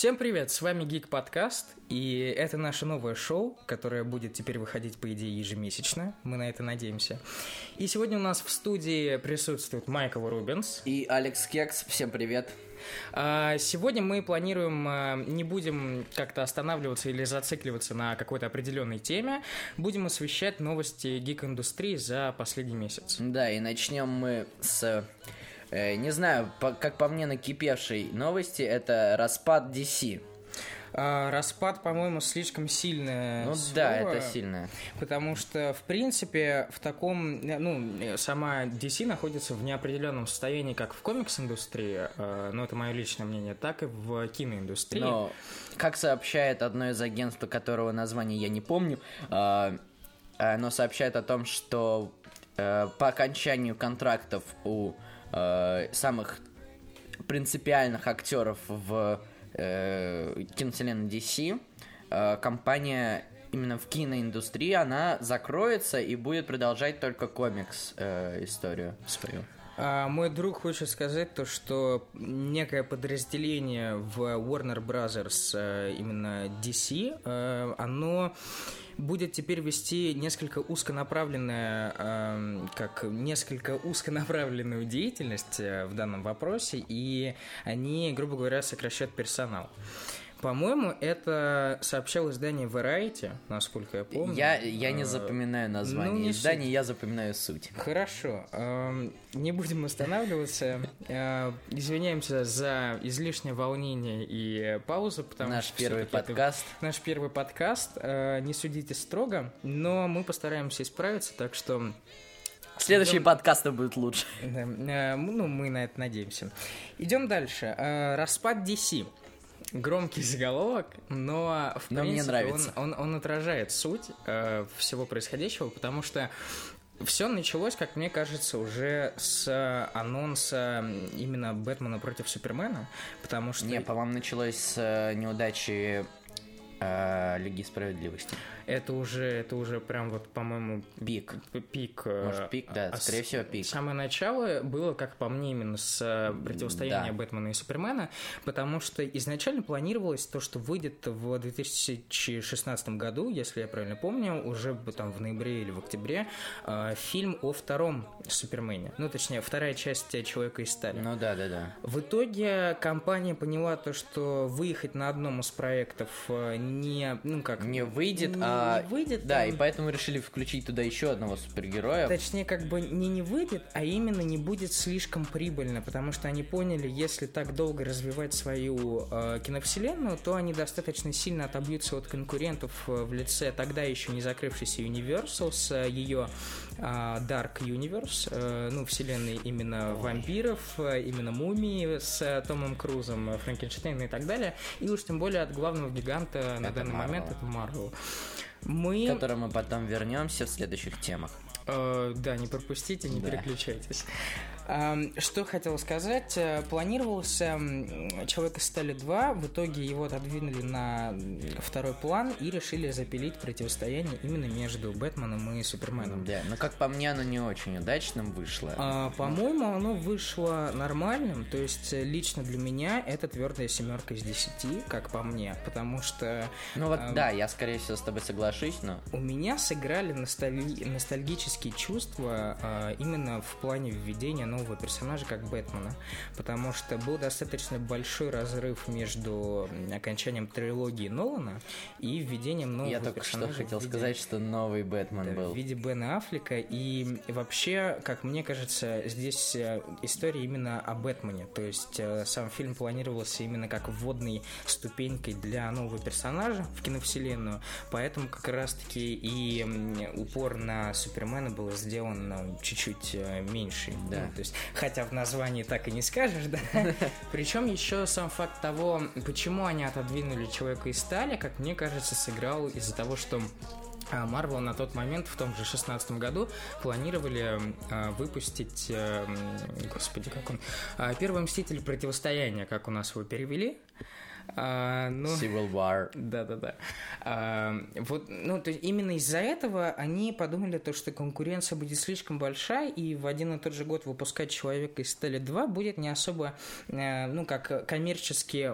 Всем привет, с вами Geek Подкаст, и это наше новое шоу, которое будет теперь выходить, по идее, ежемесячно, мы на это надеемся. И сегодня у нас в студии присутствует Майкл Рубинс. И Алекс Кекс, всем привет. А, сегодня мы планируем, а, не будем как-то останавливаться или зацикливаться на какой-то определенной теме, будем освещать новости гик-индустрии за последний месяц. Да, и начнем мы с Э, не знаю, по, как по мне накипевшей новости, это распад DC. А, распад, по-моему, слишком сильное. Ну слово, да, это сильное. Потому что, в принципе, в таком, ну, сама DC находится в неопределенном состоянии как в комикс-индустрии, э, ну, это мое личное мнение, так и в киноиндустрии. Но, как сообщает одно из агентств, которого название я не помню, э, оно сообщает о том, что э, по окончанию контрактов у э, самых принципиальных актеров в э, киновселенной DC, э, компания именно в киноиндустрии, она закроется и будет продолжать только комикс э, историю свою. А, мой друг хочет сказать то, что некое подразделение в Warner Brothers, э, именно DC, э, оно будет теперь вести несколько узконаправленная, э, как несколько узконаправленную деятельность э, в данном вопросе, и они, грубо говоря, сокращают персонал. По-моему, это сообщал издание Variety, насколько я помню. Я, я не э, запоминаю название ну, издания, суть. я запоминаю суть. Хорошо. Эм, не будем останавливаться. Э, извиняемся за излишнее волнение и паузу, потому наш что... Первый подкаст. Наш первый подкаст. Э, не судите строго, но мы постараемся исправиться, так что... Следующие Идем... подкасты будут лучше. Да, ну, мы на это надеемся. Идем дальше. Распад DC громкий заголовок, но в но принципе мне нравится. Он, он, он отражает суть э, всего происходящего, потому что все началось, как мне кажется, уже с анонса именно Бэтмена против Супермена, потому что... Не, по-моему, началось с э, неудачи э, Лиги Справедливости. Это уже, это уже прям вот, по-моему, пик. Пик. Э, Может, пик, да, а скорее всего, пик. Самое начало было, как по мне, именно с э, противостояния да. Бэтмена и Супермена, потому что изначально планировалось то, что выйдет в 2016 году, если я правильно помню, уже там в ноябре или в октябре, э, фильм о втором Супермене. Ну, точнее, вторая часть Человека из стали. Ну да, да, да. В итоге компания поняла то, что выехать на одном из проектов не, ну как... Не выйдет, не, а... выйдет. Да, там... и поэтому решили включить туда еще одного супергероя. Точнее, как бы не не выйдет, а именно не будет слишком прибыльно, потому что они поняли, если так долго развивать свою э, киновселенную, то они достаточно сильно отобьются от конкурентов э, в лице тогда еще не закрывшейся Universal с э, ее Dark Universe, э, ну, вселенной именно вампиров, э, именно мумии с э, Томом Крузом, Франкенштейна и так далее, и уж тем более от главного гиганта на данный Marvel. момент это Марвел. Мы... К которому мы потом вернемся в следующих темах. Э, да, не пропустите, не да. переключайтесь. Что хотел сказать, э, планировался «Человек из стали 2», в итоге его отодвинули на второй план и решили запилить противостояние именно между Бэтменом и Суперменом. Да, но как по мне, оно не очень удачным вышло. А, по-моему, оно вышло нормальным, то есть э, лично для меня это твердая семерка из десяти, как по мне, потому что... Ну вот, э, да, я скорее всего с тобой соглашусь, но... У меня сыграли ностальги... ностальгические чувства э, именно в плане введения нового нового персонажа, как Бэтмена, потому что был достаточно большой разрыв между окончанием трилогии Нолана и введением нового Я только персонажа. что хотел виде... сказать, что новый Бэтмен да, был. В виде Бена Аффлека, и вообще, как мне кажется, здесь э, история именно о Бэтмене, то есть э, сам фильм планировался именно как вводной ступенькой для нового персонажа в киновселенную, поэтому как раз-таки и упор на Супермена был сделан ну, чуть-чуть э, меньше. Да. То есть хотя в названии так и не скажешь, да. Причем еще сам факт того, почему они отодвинули человека из стали, как мне кажется, сыграл из-за того, что Марвел на тот момент, в том же шестнадцатом году, планировали э, выпустить, э, господи, как он, э, Первый Мститель Противостояния, как у нас его перевели, А, ну, Civil War. Да-да-да. А, вот, ну, то есть именно из-за этого они подумали, то, что конкуренция будет слишком большая, и в один и тот же год выпускать «Человека из стали 2» будет не особо, э, ну, как коммерчески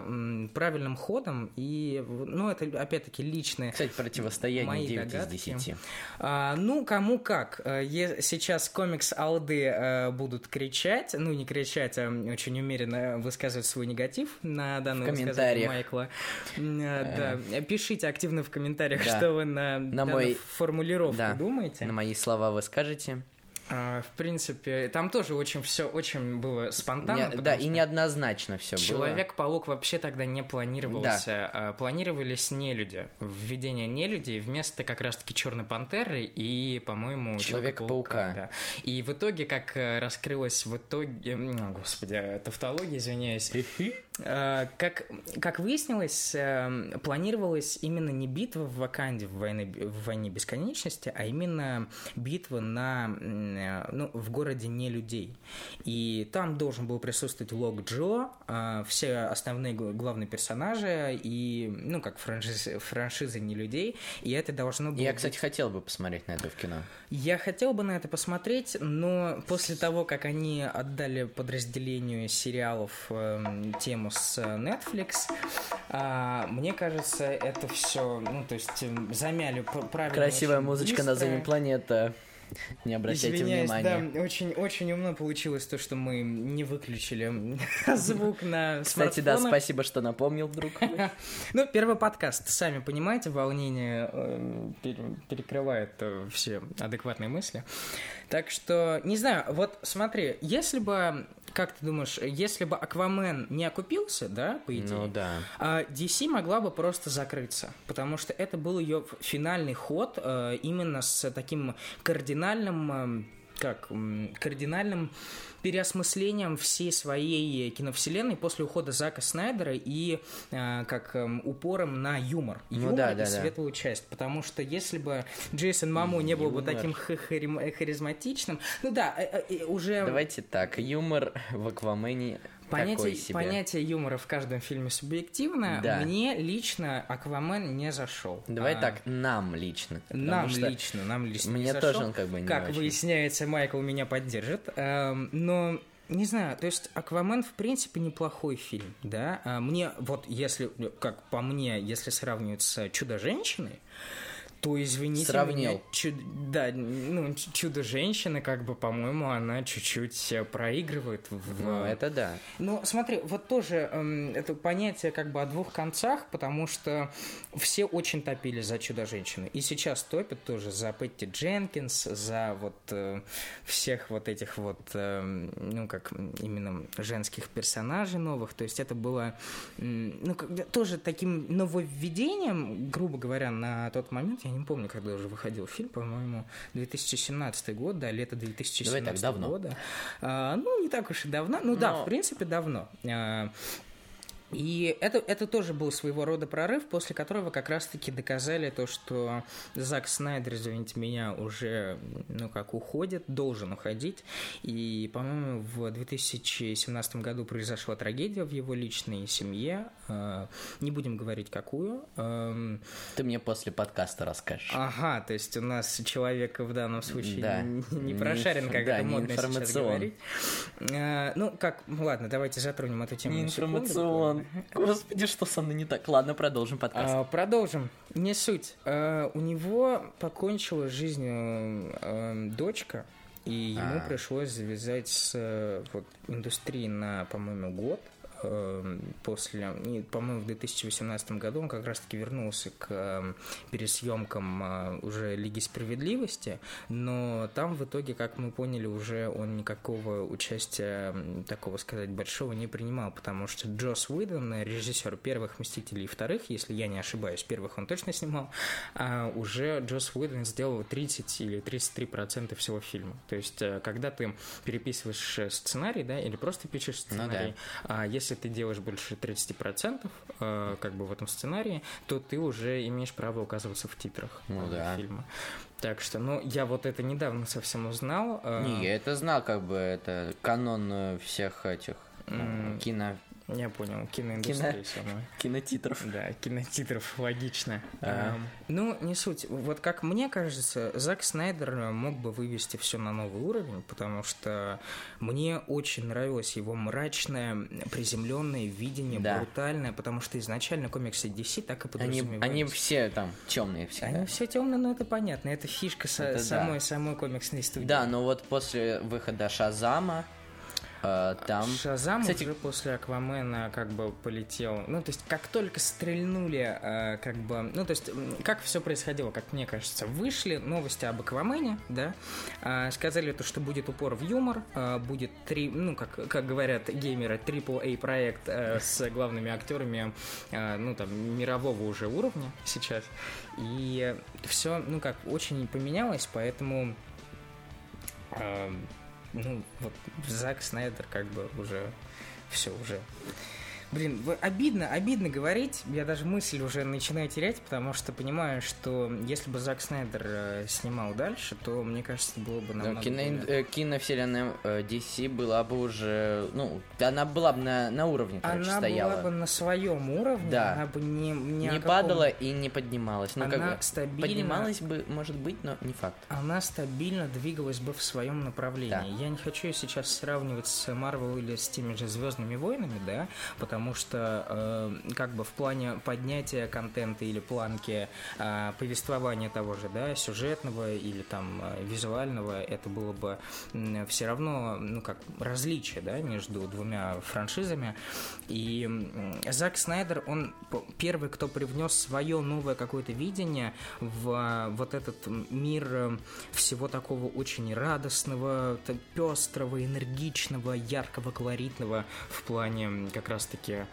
правильным ходом, и, ну, это, опять-таки, личное Кстати, противостояние Мои 9 догадки. из 10. а, ну, кому как. Э, Сейчас комикс Алды э, будут кричать, ну, не кричать, а очень умеренно высказывать свой негатив на данное В комментариях. Майкла. М, э, Да, пишите активно в комментариях, Да. что вы на, На мой- формулировку Да. думаете. На мои слова вы скажете? А, В принципе, там тоже очень все очень было спонтанно. Не- да, и неоднозначно все было. Человек-паук вообще тогда не планировался. а Планировались нелюди. Введение нелюдей вместо как раз-таки Черной пантеры и, по-моему, Человека-паука. да. И в итоге, как э, раскрылось в итоге... О, господи, тавтология, извиняюсь. Э, Как, как выяснилось, э, планировалась именно не битва в Ваканде в войне, в войне бесконечности, а именно битва на, э, ну, в городе не людей. И там должен был присутствовать Лок Джо, э, все основные гл- главные персонажи и, ну, как франшизы, франшизы не людей. И это должно было Я, быть- кстати, хотел бы посмотреть на это в кино. я хотел бы на это посмотреть, но после того, как они отдали подразделению сериалов эм, тему с э, Netflix, а, мне кажется, это все, ну, то есть эм, замяли правильно. Красивая музычка быстро. «Назови планета». Не обращайте Извиняюсь, внимания. да, очень, очень умно получилось то, что мы не выключили звук на Кстати, да, спасибо, что напомнил, друг. Ну, первый подкаст, сами понимаете, волнение э, пере- перекрывает э, все адекватные мысли. Так что, не знаю, вот смотри, если бы, как ты думаешь, если бы Аквамен не окупился, да, по идее, Ну да. а DC могла бы просто закрыться, потому что это был ее финальный ход э, именно с таким кардинальным, эм, как кардинальным переосмыслением всей своей киновселенной после ухода Зака Снайдера и э, как эм, упором на юмор, Ну юмор да, и да, да. светлую часть, потому что если бы Джейсон Маму не был бы таким харим- харизматичным, ну да, э, э, уже Давайте так, юмор в Аквамене Понятие, понятие юмора в каждом фильме субъективно. Да. Мне лично Аквамен не зашел. Давай А, так, нам лично. Нам что лично, нам лично. мне не зашел. тоже он как бы не Как очень. выясняется, Майкл меня поддержит. Эм, но не знаю, то есть Аквамен в принципе неплохой фильм, да. А Мне вот если, как по мне, если сравнивать с Чудо-женщиной, то извините Сравнил. меня, чуд- да, ну, Ч- чудо-женщина, как бы, по-моему, она чуть-чуть э, проигрывает в, Ну, это да. ну, смотри, вот тоже эм, это понятие как бы о двух концах, потому что все очень топили за Чудо-женщину. И сейчас топят тоже за Петти Дженкинс, за вот э, всех вот этих вот, эм, ну, как именно женских персонажей новых. То есть это было, ну, тоже таким нововведением, грубо говоря, на тот момент, я не помню, когда уже выходил фильм, по-моему, 2017 год, да, лето 2017 Давай так, давно. года. А, ну, не так уж и давно. Ну да, Но- в принципе, давно. А, И это, это тоже был своего рода прорыв, после которого как раз-таки доказали то, что Зак Снайдер, извините меня, уже, ну, как уходит, должен уходить. И, по-моему, в 2017 году произошла трагедия в его личной семье. А, Не будем говорить, какую. Эм, Ты мне после подкаста расскажешь. Ага, то есть у нас человек в данном случае Да. не, не прошарен, как да, это модно сейчас говорить. А, ну, как, ладно, давайте затронем эту тему. Не на информацион. Господи, что со мной не так? Ладно, продолжим подкаст. А, продолжим. Не суть. А, у него покончила жизнью э, дочка, и ему А. пришлось завязать с э, вот, индустрией на, по-моему, год. Э, После, по-моему, в 2018 году он как раз-таки вернулся к э, пересъемкам э, уже Лиги Справедливости, но там в итоге, как мы поняли, уже он никакого участия, м, такого сказать, большого не принимал, потому что Джос Уидон, режиссер первых «Мстителей» и вторых, если я не ошибаюсь, первых он точно снимал, а уже Джос Уидон сделал 30 или 33% всего фильма. То есть, э, когда ты переписываешь э, сценарий, да, или просто пишешь Ну да. сценарий, а если ты делаешь больше 30% э, как бы в этом сценарии, то ты уже имеешь право указываться в титрах Ну э, да. фильма. Так что, ну, я вот это недавно совсем узнал. э, Не, я это знал, как бы, это канон э, всех этих М. кино... Я понял, киноиндустрия Кино... сама. Кинотитров. Да, кинотитров, логично. А. Um, ну, не суть. Вот как мне кажется, Зак Снайдер мог бы вывести все на новый уровень, потому что мне очень нравилось его мрачное, приземленное видение, да. брутальное, потому что изначально комиксы DC так и подразумевались. Они, они все там темные всегда. Они все темные, но это понятно. Это фишка это самой, да. самой комиксной студии. Да, но вот после выхода Шазама там... Шазам Кстати... уже после Аквамена как бы полетел. Ну, то есть, как только стрельнули, э, как бы... Ну, то есть, как все происходило, как мне кажется. Вышли новости об Аквамене, да, э, сказали то, что будет упор в юмор, будет три, ну, как, как говорят геймеры, AAA проект с главными актерами, ну, там, мирового уже уровня сейчас. И все, ну, как, очень поменялось, поэтому... Ну, вот Зак Снайдер как бы уже все уже Блин, обидно, обидно говорить. Я даже мысль уже начинаю терять, потому что понимаю, что если бы Зак Снайдер э, снимал дальше, то, мне кажется, было бы намного... Да, кино, э, киновселенная э, DC была бы уже... Ну, она была бы на, на уровне, короче, она стояла. Она была бы на своем уровне, да. она бы не... Не, не падала и не поднималась. Ну, она как бы, стабильно... Поднималась бы, может быть, но не факт. Она стабильно двигалась бы в своем направлении. Да. Я не хочу сейчас сравнивать с Марвел или с теми же Звездными войнами, да, потому потому что э, как бы в плане поднятия контента или планки э, повествования того же, да, сюжетного или там э, визуального, это было бы все равно, ну как, различие, да, между двумя франшизами. И Зак Снайдер, он первый, кто привнес свое новое какое-то видение в э, вот этот мир э, всего такого очень радостного, пестрого, энергичного, яркого, колоритного в плане как раз-таки все-таки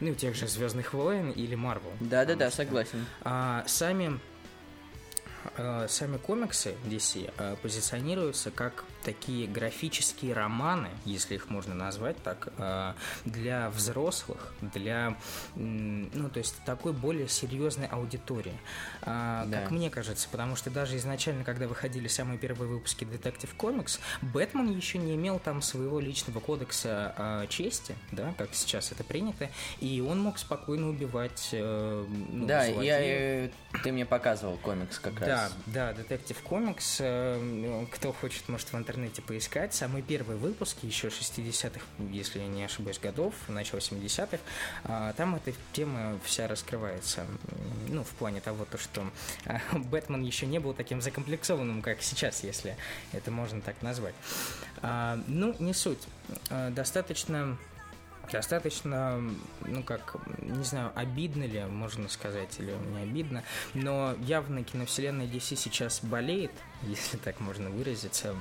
ну, тех же Звездных войн или Марвел. Да-да-да, согласен. А, сами а, сами комиксы DC а, позиционируются как такие графические романы, если их можно назвать так, а, для взрослых, для, ну, то есть такой более серьезной аудитории, да. как мне кажется, потому что даже изначально, когда выходили самые первые выпуски Detective Comics, Бэтмен еще не имел там своего личного кодекса чести, да, как сейчас это принято, и он мог спокойно убивать э, ну, Да, я, э, ты мне показывал комикс как да, раз. Да, да, Detective Comics, э, кто хочет, может в интернете поискать. Самые первые выпуски, еще 60-х, если я не ошибаюсь, годов, начало 70-х, а, там эта тема вся раскрывается. Ну, в плане того, то, что а, Бэтмен еще не был таким закомплексованным, как сейчас, если это можно так назвать. А, ну, не суть. Достаточно достаточно, ну как, не знаю, обидно ли, можно сказать, или не обидно, но явно киновселенная DC сейчас болеет, если так можно выразиться.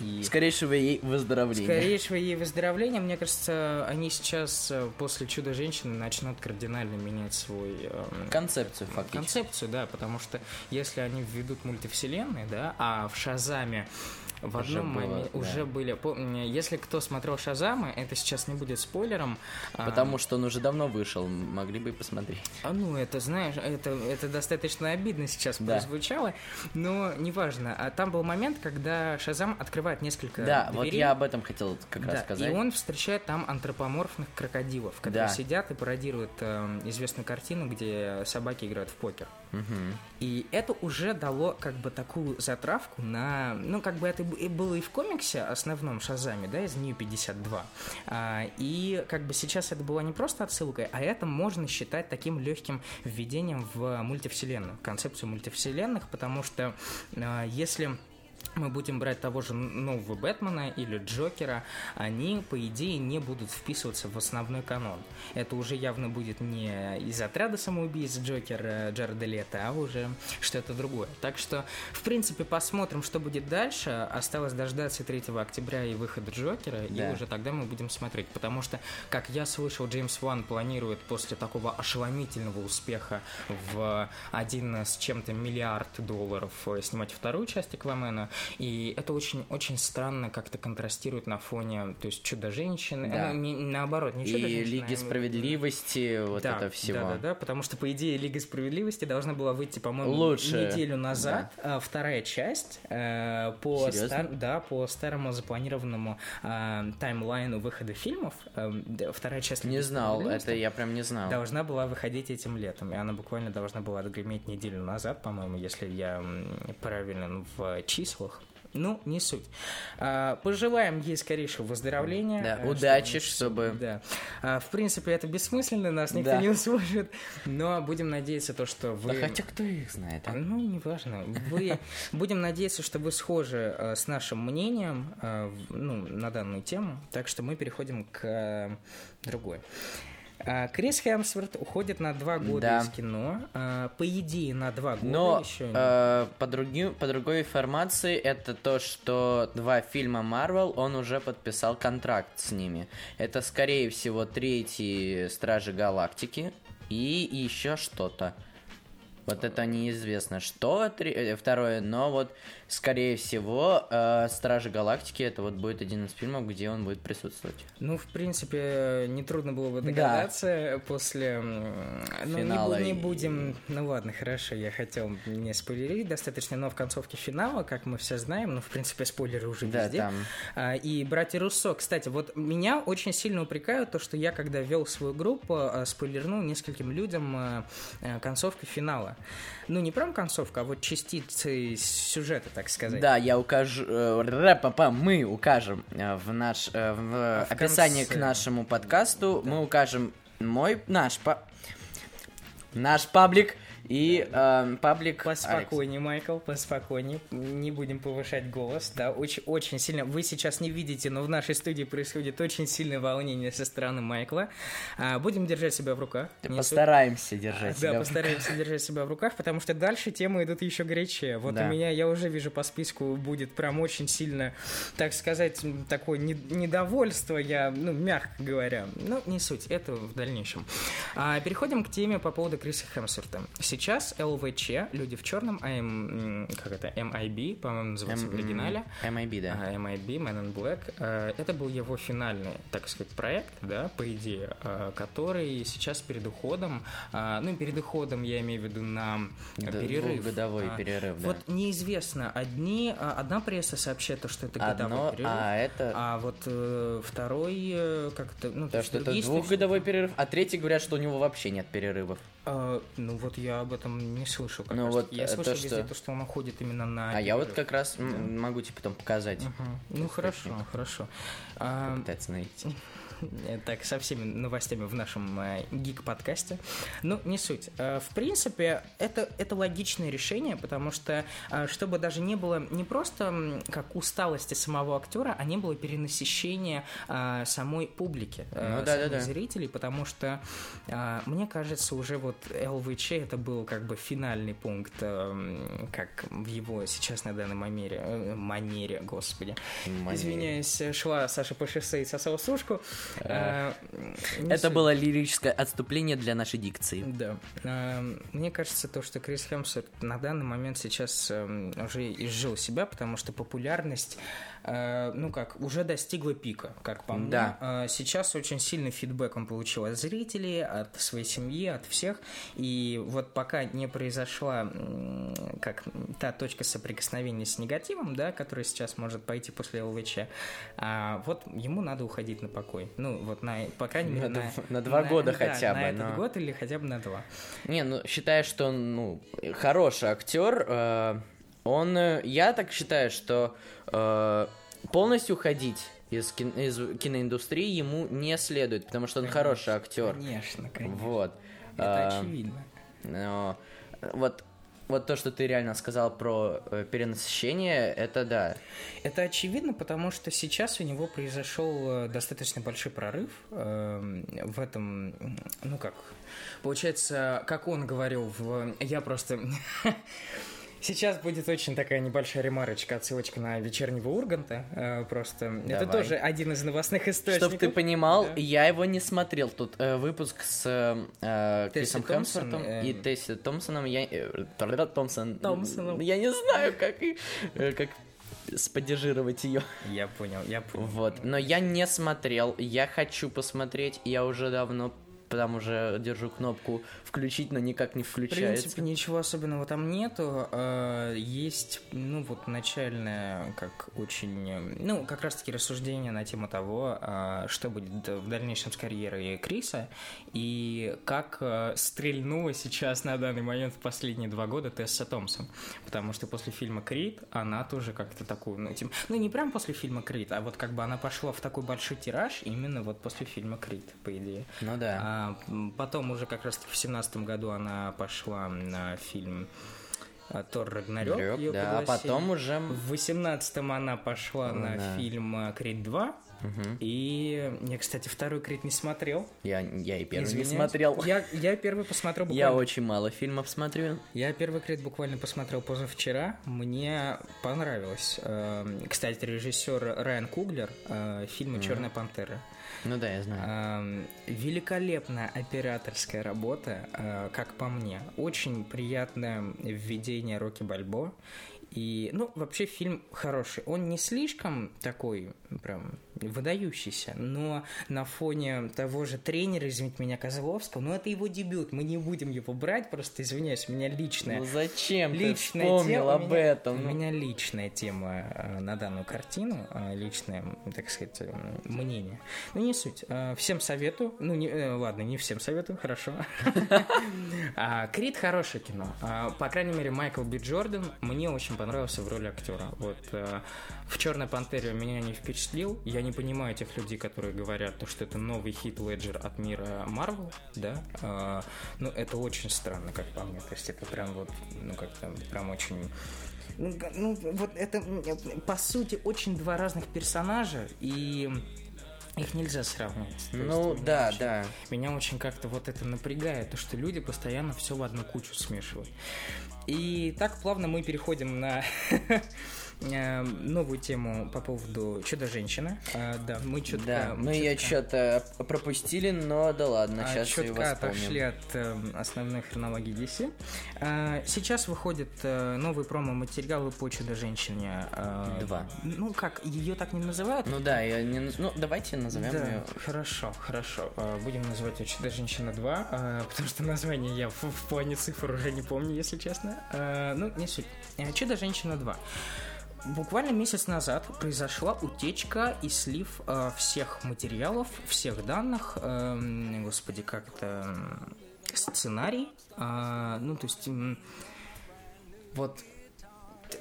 И Скорейшего ей выздоровления. Скорейшего ей выздоровления. Мне кажется, они сейчас э, после «Чудо-женщины» начнут кардинально менять свой... Эм, концепцию, фактически. Концепцию, да, потому что если они введут мультивселенные, да, а в «Шазаме» в уже одном было, моменте да. уже были. Если кто смотрел Шазама, это сейчас не будет спойлером. А Потому а... что он уже давно вышел, могли бы и посмотреть. А ну, это знаешь, это, это достаточно обидно сейчас да. прозвучало, но неважно. А там был момент, когда Шазам открывает несколько Да, дверей, вот я об этом хотел как да, раз сказать. И он встречает там антропоморфных крокодилов, которые да. сидят и пародируют э, известную картину, где собаки играют в покер. Угу. И это уже дало как бы такую затравку на... Ну, как бы это было и в комиксе основном Шазаме, да, из New 52. А, и как бы сейчас это была не просто отсылкой, а это можно считать таким легким введением в мультивселенную, в концепцию мультивселенных, потому что а, если мы будем брать того же нового Бэтмена или Джокера, они, по идее, не будут вписываться в основной канон. Это уже явно будет не из отряда самоубийц Джокера Джареда Лето, а уже что-то другое. Так что, в принципе, посмотрим, что будет дальше. Осталось дождаться 3 октября и выхода Джокера, да. и уже тогда мы будем смотреть. Потому что, как я слышал, Джеймс Ван планирует после такого ошеломительного успеха в один с чем-то миллиард долларов снимать вторую часть Аквамена, И это очень-очень странно как-то контрастирует на фоне, то есть Чудо-женщины, Да. ну, не- наоборот, не И Чудо-женщины, а Лиги именно- справедливости, вот да, это всего. Да, да, да, потому что, по идее, Лига справедливости должна была выйти, по-моему, Лучше. неделю назад. а вторая часть э, по, Серьезно? стар- да, по старому запланированному э, таймлайну выхода фильмов. э, да, вторая часть Не Лиги знал, справедливости это я прям не знал. Должна была выходить этим летом, и она буквально должна была отгреметь неделю назад, по-моему, если я правилен в числах. Ну, не суть. А, Пожелаем ей скорейшего выздоровления. Да, э, удачи, чтобы- Да. А, В принципе, это бессмысленно, нас никто Да. не услышит, но будем надеяться, то, что вы... Да хотя кто их знает, а? Ну, неважно. Вы... Будем надеяться, что вы схожи э, с нашим мнением э, ну, на данную тему, так что мы переходим к другой. А, Крис Хемсворт уходит на два года Да. из кино. А, По идее, на два года Но еще. э, по, други- по другой информации это то, что два фильма Marvel он уже подписал контракт с ними. Это скорее всего третий Стражи Галактики и еще что-то. Вот это неизвестно, что э, второе, но вот скорее всего э, Стражи Галактики это вот будет один из фильмов, где он будет присутствовать. Ну, в принципе, нетрудно было бы догадаться после... м, Ну, не, Финала не будем... Ну, ладно, хорошо, я хотел не спойлерить достаточно, но в концовке финала, как мы все знаем, ну, в принципе, спойлеры уже Да, везде. там. А, И братья Руссо, кстати, вот меня очень сильно упрекают то, что я, когда вел свою группу, а, спойлернул нескольким людям а, а, концовку финала. Ну, не прям концовка, а вот частицы сюжета, так сказать. Да, я укажу, э, ра-па-па, мы укажем э, в наш э, в А в описании конце. к нашему подкасту, мы укажем мой наш па- наш паблик и э, паблик Алекс. Поспокойнее, Майкл, поспокойнее. Не будем повышать голос, да, очень, очень сильно. Вы сейчас не видите, но в нашей студии происходит очень сильное волнение со стороны Майкла. А, будем держать себя в руках. Суть. Постараемся держать Да, себя в постараемся держать себя в руках, потому что дальше темы идут еще горячее. Вот Да. у меня, я уже вижу по списку, будет прям очень сильно, так сказать, такое не- недовольство, я, ну, мягко говоря. Ну, не суть, это в дальнейшем. А, переходим к теме по поводу Криса Хемсворта. Сейчас ЛВЧ, люди в черном, а М, м, как это, MIB, по-моему, называется в М, оригинале. MIB, да. MIB, Man in Black. э, Это был его финальный, так сказать, проект, да, по идее, э, который сейчас перед уходом, а, ну, перед уходом я имею в виду на э, перерыв. двухгодовой А, перерыв, да. Вот неизвестно, одни, одна пресса сообщает, то, что это Одно, годовой перерыв, а это а вот э, второй э, как-то, ну, то, что это двухгодовой перерыв, а третий говорят, что у него вообще нет перерывов. А, ну вот я об этом не слышал. Как Ну раз вот, я слышал то, везде что- то, что он уходит именно на. А я вот как раз м, могу тебе потом показать. Мгм. Ну хорошо, хорошо. А, Попытаться найти. Так, со всеми новостями в нашем э, гик-подкасте. Ну, не суть. Э, в принципе, это, это логичное решение, потому что, э, чтобы даже не было не просто как усталости самого актера, а не было перенасыщения самой публики, Ну да, да, самих да. зрителей, потому что, мне кажется, уже вот ЛВЧ это был как бы финальный пункт, как в его сейчас на данной манере, манере, господи. Манере. Извиняюсь, шла Саша по шоссе и сосала сушку. Э, не Это было лирическое отступление для нашей дикции. Да. Э, Мне кажется, то, что Крис Хемсворт на данный момент сейчас э, уже изжил себя, потому что популярность, э, ну как, уже достигла пика, как по мне. Да. Э, Сейчас очень сильный фидбэк он получил от зрителей, от своей семьи, от всех. И вот пока не произошла как та точка соприкосновения с негативом, да, которая сейчас может пойти после ЛВЧ, а, вот ему надо уходить на покой. Ну, вот на, по крайней мере, На на, на два года да, хотя бы, На этот но- год или хотя бы на два. Не, ну считаю, что он, ну, хороший актер. э, он, э, я так считаю, что э, полностью уходить из, кин- из киноиндустрии ему не следует, потому что он хороший актер. Конечно, конечно. Вот. Это А, очевидно. но вот, вот то, что ты реально сказал про э, перенасыщение, это да. Это очевидно, потому что сейчас у него произошел э, достаточно большой прорыв эм, в этом, ну как, получается, как он говорил, в... я просто... Сейчас будет очень такая небольшая ремарочка, отсылочка на вечернего Урганта. э, просто это Давай. тоже один из новостных источников. Чтобы ты понимал, Да. я его не смотрел. Тут э, выпуск с э, Тесси Крисом Томпсон, э, и Тесси Томпсоном. Я, э, Томпсон. Томпсоном. Я не знаю, как, и- э, как споддержировать ее. Я понял, я понял. Вот. Но я не смотрел, я хочу посмотреть, я уже давно там уже держу кнопку включить, но никак не В включается. принципе, ничего особенного там нету. А, Есть, ну, вот начальное, как очень, ну, как раз-таки рассуждение на тему того, а, что будет в дальнейшем с карьерой Криса и как э, стрельнула сейчас на данный момент в последние два года Тесса Томпсон. Потому что после фильма «Крид» она тоже как-то такую, ну, типа, ну, не прям после фильма «Крид», а вот как бы она пошла в такой большой тираж именно вот после фильма «Крид», по идее. Ну да. А потом уже как раз в семнадцатом году она пошла на фильм а, Тор Рагнарёк. Рёк, её да, а пригласили. потом уже... В восемнадцатом она пошла Ну на да. фильм а, Крид 2. Мгм. И я, кстати, второй Крид не смотрел. Я, я и первый не Извиняюсь. смотрел. Я, я первый посмотрел Я буквально. очень мало фильмов смотрю. Я первый Крид буквально посмотрел позавчера. Мне понравилось. Эм, Кстати, режиссер Райан Куглер э, фильма Черная пантера. Ну да, я знаю. Великолепная операторская работа, э, как по мне. Очень приятное введение Рокки Бальбо. И, ну, вообще фильм хороший. Он не слишком такой, прям, выдающийся, но на фоне того же тренера, извините меня, Козловского, ну, это его дебют, мы не будем его брать, просто, извиняюсь, у меня личная Ну зачем ты личная вспомнил тема, об меня- этом? У Ну, меня личная тема э, на данную картину, э, личное, так сказать, э, мнение. Ну, не суть. Э, Всем советую. Ну, не, э, ладно, не всем советую, хорошо. А, Крид хорошее кино. А, По крайней мере, Майкл Би Джордан мне очень понравился в роли актера. Вот э, в Черной пантере меня не впечатлил. Я не понимаю тех людей, которые говорят, то, что это новый хит Леджер от мира Марвел, да. А, Ну, это очень странно, как по мне. То есть это прям вот, ну, как-то прям очень ну, ну, вот это, м, по сути, очень два разных персонажа, и их нельзя сравнивать. То есть Ну меня да, очень- да. Меня очень как-то вот это напрягает, то, что люди постоянно все в одну кучу смешивают. И так плавно мы переходим на э, новую тему по поводу Чудо-женщины. А, Да, мы чутка... Да, мы мы ее чутка- что-то пропустили, но да ладно, а, сейчас ее чутка отошли от э, основной хронологии DC. А, сейчас выходит э, новый промо-материалы по Чудо-женщине. э, Два. Ну как, ее так не называют? Ну да, я не... Ну, давайте назовем да, ее... хорошо, хорошо. Будем называть ее Чудо-женщина 2, а, потому что название я в, плане цифр уже не помню, если честно. Ну, не суть. А, Чудо-женщина 2. Буквально месяц назад произошла утечка и слив э, всех материалов, всех данных, эм, господи, как это, сценарий, а, ну, то есть, м, вот,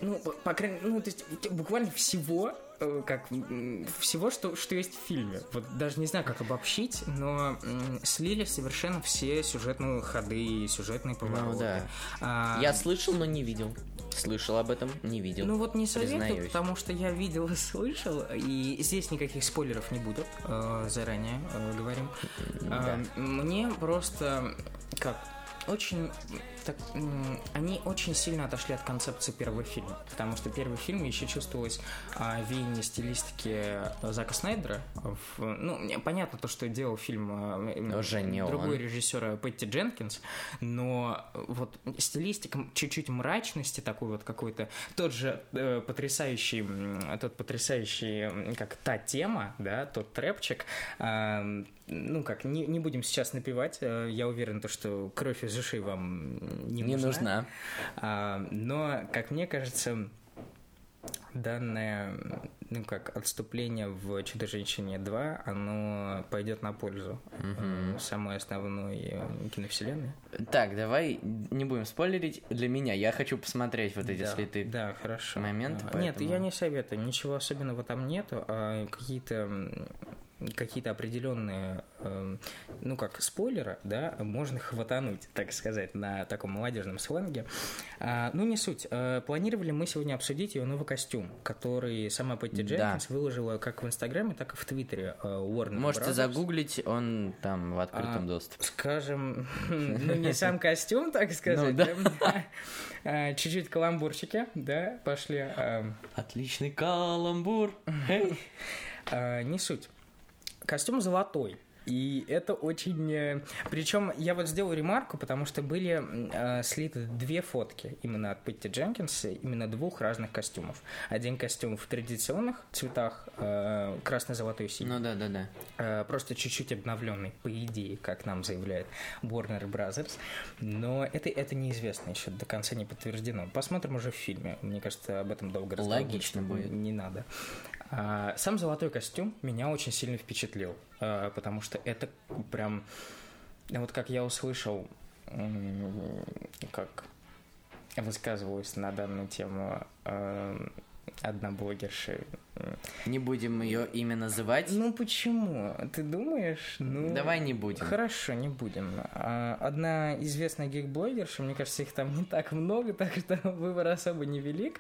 ну, по, по крайней ну, то есть, буквально всего, э, как, м, всего, что, что есть в фильме. Вот даже не знаю, как обобщить, но слили совершенно все сюжетные ходы и сюжетные повороты. Ну да. А, Я слышал, но не видел. Слышал об этом, не видел. ну вот не советую, признаюсь. потому что я видел и слышал, и здесь никаких спойлеров не будет, э, заранее э, говорим. Да. Э, Мне просто как очень так, они очень сильно отошли от концепции первого фильма, потому что первый фильм еще чувствовалось а, веяние стилистики Зака Снайдера. В- ну, понятно то, что делал фильм а, Уже не другой он. режиссера Петти Дженкинс, но вот стилистика чуть-чуть мрачности такой вот какой-то, тот же э, потрясающий, тот потрясающий, как та тема, да, тот трэпчик, а, ну как, не, не будем сейчас напевать, э, я уверен, то, что кровь из ушей вам не, Не нужна. А, но, как мне кажется, данное, ну как, отступление в «Чудо-женщине 2», оно пойдет на пользу э, самой основной киновселенной. Так, давай не будем спойлерить. Для меня, я хочу посмотреть вот эти да, слиты. Да, хорошо. моменты, А, Нет, поэтому- я не советую, ничего особенного там нету, а какие-то какие-то определенные, эм, ну как, спойлеры, да, можно хватануть, так сказать, на таком молодежном сленге. А, ну, не суть. Э, Планировали мы сегодня обсудить ее новый костюм, который сама Петти Да. Дженкинс выложила как в Инстаграме, так и в Твиттере э, Warner Можете Brothers. загуглить, он там в открытом А, доступе. Скажем, ну не сам костюм, так сказать, Ну, да. да. А, чуть-чуть каламбурчики, да, пошли. а, Отличный каламбур. А, Не суть. Костюм золотой. И это очень... э, Причем я вот сделал ремарку, потому что были э, слиты две фотки именно от Петти Дженкинса, именно двух разных костюмов. Один костюм в традиционных цветах, э, красно-золотой синий. Ну да, да, да. Э, просто чуть-чуть обновленный, по идее, как нам заявляет Warner Brothers. Но это, это неизвестно еще, до конца не подтверждено. Посмотрим уже в фильме. Мне кажется, об этом долго разговаривать Логично будет. Не надо. А, Сам золотой костюм меня очень сильно впечатлил, а, потому что это прям... Вот как я услышал, как высказывалась на данную тему э, одна блогерша. Не будем ее имя называть. Ну почему? Ты думаешь? Ну, Давай не будем. Хорошо, не будем. А, Одна известная гик-блогерша, мне кажется, их там не так много, так что выбор особо невелик.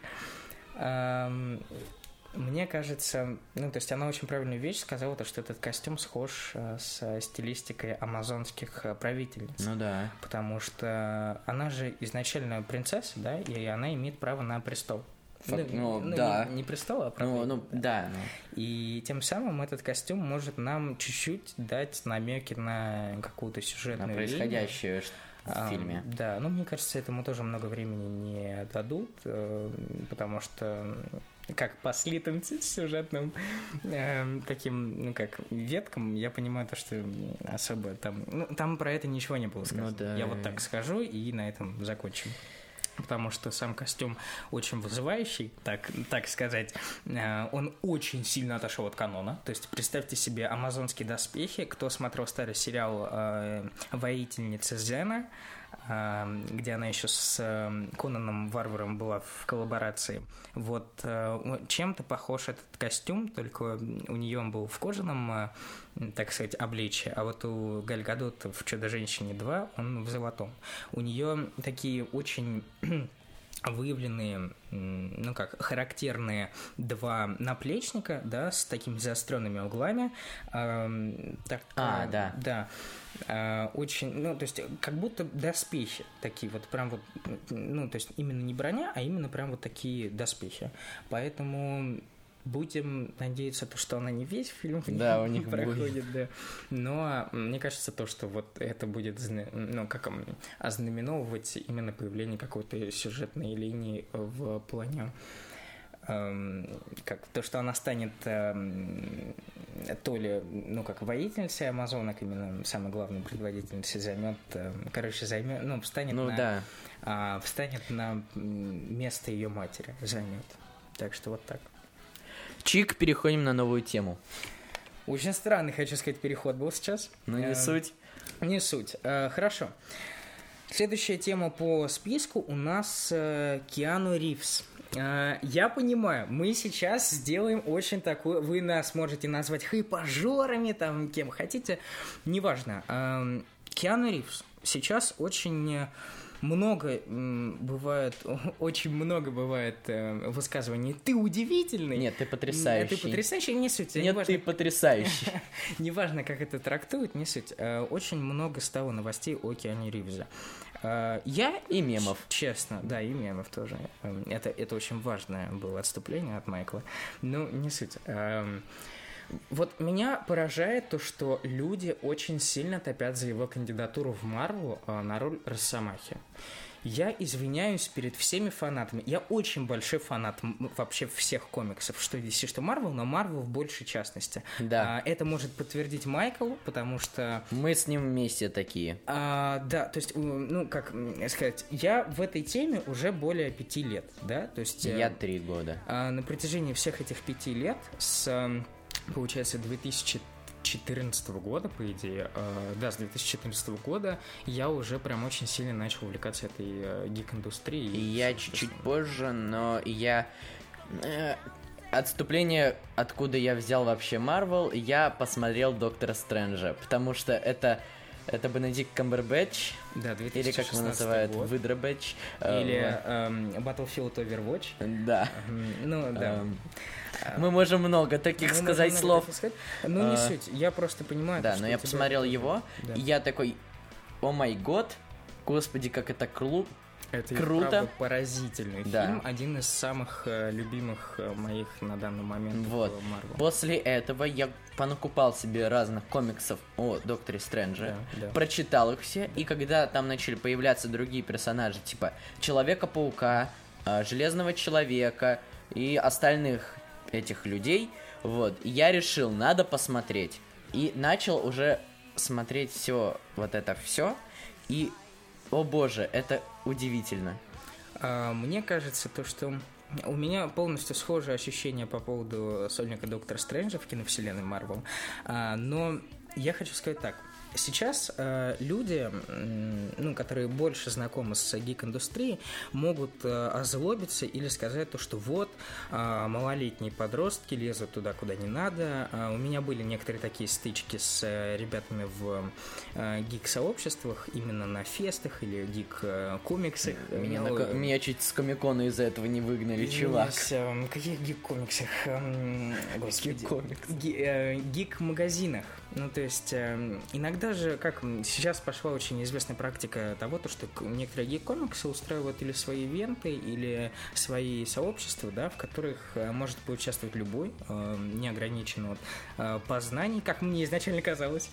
Мне кажется, ну, то есть она очень правильную вещь сказала, то, что этот костюм схож э, с стилистикой амазонских э, правительниц. Ну да. Потому что она же изначально принцесса, да, и она имеет право на престол. Фак- ну, да. Не, не престол, а Ну, правитель. ну, да. ну. И тем самым этот костюм может нам чуть-чуть дать намеки на какую-то На сюжетную линию. происходящее ш- в А, фильме. Да, ну мне кажется, этому тоже много времени не дадут, э, потому что как по слитым сюжетным э, таким, ну как, веткам, я понимаю то, что особо там, ну там про это ничего не было сказано. Ну да. Я вот так скажу и на этом закончим. Потому что сам костюм очень вызывающий, так, так сказать. Э, Он очень сильно отошел от канона. То есть представьте себе амазонские доспехи. Кто смотрел старый сериал э, «Воительница Зена», где она еще с э, Конаном Варваром была в коллаборации. Вот э, чем-то похож этот костюм, только у нее он был в кожаном, э, так сказать, обличье, а вот у Галь Гадот в «Чудо-женщине 2» он в золотом. У нее такие очень выявленные, ну как, характерные два наплечника, да, с такими заостренными углами. Эм, так, А, э, да. Да. Э, очень, ну, то есть, как будто доспехи такие вот, прям вот, ну, то есть, именно не броня, а именно прям вот такие доспехи. Поэтому будем надеяться, то, что она не весь фильм Да, у них проходит, да. Но мне кажется, то, что вот это будет, ну, как ознаменовывать именно появление какой-то сюжетной линии в плане как то, что она станет эм, то ли, ну, как воительницей амазонок, именно самой главной предводительницей займет, эм, короче, займет, ну, встанет Ну на, да. а, встанет на место ее матери, займет. Так что вот так. Чик, переходим на новую тему. Очень странный, хочу сказать, переход был сейчас. Ну, не Эм, суть. Не суть. Э, Хорошо. Следующая тема по списку у нас э, Киану Ривз. Э, Я понимаю, мы сейчас сделаем очень такую... Вы нас можете назвать хайпажорами, там, кем хотите. Неважно. Киану Ривз сейчас очень э, много бывает, очень много бывает э, высказываний. Ты удивительный. Нет, ты потрясающий. Ты потрясающий, не суть. Нет, неважно, ты потрясающий. Неважно, как это трактуют, не суть. Э, Очень много стало новостей о Киане Ривзе. Э, Я И мемов. Честно, да, и мемов тоже. Эм, Это, это очень важное было отступление от Майкла. Ну, не суть. Вот меня поражает то, что люди очень сильно топят за его кандидатуру в Марвел э, на роль Росомахи. Я извиняюсь перед всеми фанатами. Я очень большой фанат вообще всех комиксов, что DC, что Марвел, но Марвел в большей частности. Да. А, Это может подтвердить Майкл, потому что Мы с ним вместе такие. а, да, то есть, ну, как сказать, я в этой теме уже более пяти лет, да, то есть... э, Я три года. а, на протяжении всех этих пяти лет, с, получается, 2014 года, по идее, э, да, с 2014 года я уже прям очень сильно начал увлекаться этой э, гик-индустрией. И я чуть-чуть позже, но я... э, Отступление, откуда я взял вообще Марвел, я посмотрел Доктора Стрэнджа, потому что это... Это Бенедикт Камбербэтч, Да, или 2016 как его называют, год. Выдробэтч. э, Или эм, Battlefield Overwatch. Да. М, Ну, да. Эм, Мы можем много таких Ну, сказать можно слов. так сказать. Ну, не А, суть. Я просто понимаю, Да, но я посмотрел его, Да. и я такой, о май год, господи, как это кру- Это Круто. правда поразительный Да. фильм, один из самых э, любимых э, моих на данный момент Вот. э, Marvel. После этого я понакупал себе разных комиксов о Докторе Стрэнджа, Да, да. прочитал их все, и когда там начали появляться другие персонажи, типа Человека-паука, а, Железного Человека и остальных этих людей, вот, я решил, надо посмотреть. И начал уже смотреть все, вот это все, и, о боже, это удивительно. А, Мне кажется, то, что у меня полностью схожие ощущения по поводу сольника Доктора Стрэнджа в киновселенной Марвел. А, Но я хочу сказать так. Сейчас э, люди, м, ну, которые больше знакомы с гик-индустрией, могут э, озлобиться или сказать то, что вот э, малолетние подростки лезут туда, куда не надо. А у меня были некоторые такие стычки с э, ребятами в э, гик-сообществах, именно на фестах или гик-комиксах. Меня, Ну, на меня чуть с Комикона из-за этого не выгнали, чувак. Извиняюсь, эм, каких гик-комиксах? Эм, Господи. Гик-комикс. Ги- э, Гик-магазинах. Ну, то есть, эм, иногда же, как сейчас пошла очень известная практика того, то, что некоторые гик-комиксы устраивают или свои ивенты, или свои сообщества, да, в которых э, может поучаствовать любой, эм, неограниченно от э, познаний, как мне изначально казалось.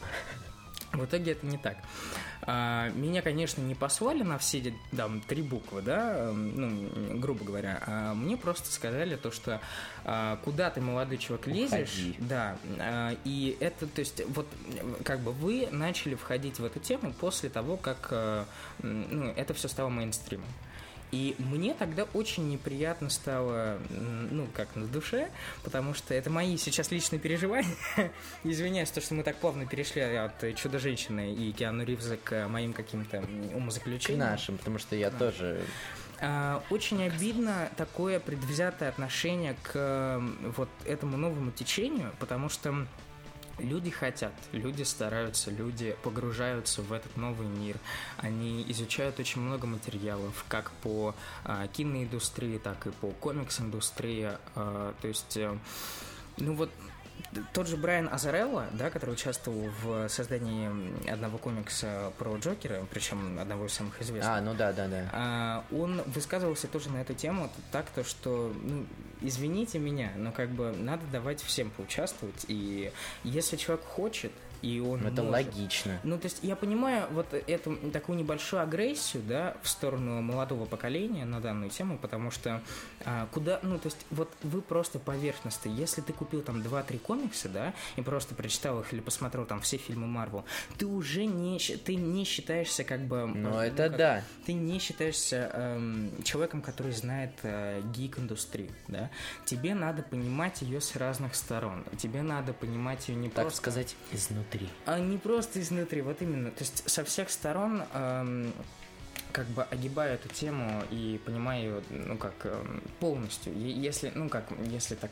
В итоге это не так. А, Меня, конечно, не послали на все там, три буквы, да, эм, ну, грубо говоря. А Мне просто сказали то, что а, куда ты, молодой человек, лезешь, Уходи. да, и это, то есть, вот, как бы вы начали входить в эту тему после того, как, э, ну, это все стало мейнстримом. И мне тогда очень неприятно стало, ну, как на душе, потому что это мои сейчас личные переживания. Извиняюсь, то, что мы так плавно перешли от Чудо-женщины и Киану Ривза к моим каким-то м, К умозаключениям. нашим, потому что я тоже... А, Очень обидно такое предвзятое отношение к вот этому новому течению, потому что люди хотят, люди стараются, люди погружаются в этот новый мир. Они изучают очень много материалов, как по а, киноиндустрии, так и по комикс-индустрии. А, то есть, э, ну вот тот же Брайан Азарелло, да, который участвовал в создании одного комикса про Джокера, причем одного из самых известных. А, ну да, да, да. А, он высказывался тоже на эту тему так, то что, ну, извините меня, но как бы надо давать всем поучаствовать, и если человек хочет, и он Это может, логично. ну, то есть я понимаю вот эту такую небольшую агрессию, да, в сторону молодого поколения на данную тему, потому что а, куда, ну, то есть вот вы просто поверхностны. Если ты купил там 2-3 комикса, да, и просто прочитал их или посмотрел там все фильмы Марвел, ты уже не, ты не считаешься как бы... Ну, э, это как- да. Ты не считаешься эм, человеком, который знает э, гик-индустрию, да. Тебе надо понимать ее с разных сторон. Тебе надо понимать ее не Так просто... сказать, изнутри. А не просто изнутри, вот именно. То есть со всех сторон эм, как бы огибаю эту тему и понимаю ее, ну как, эм, полностью. Если, ну как, если так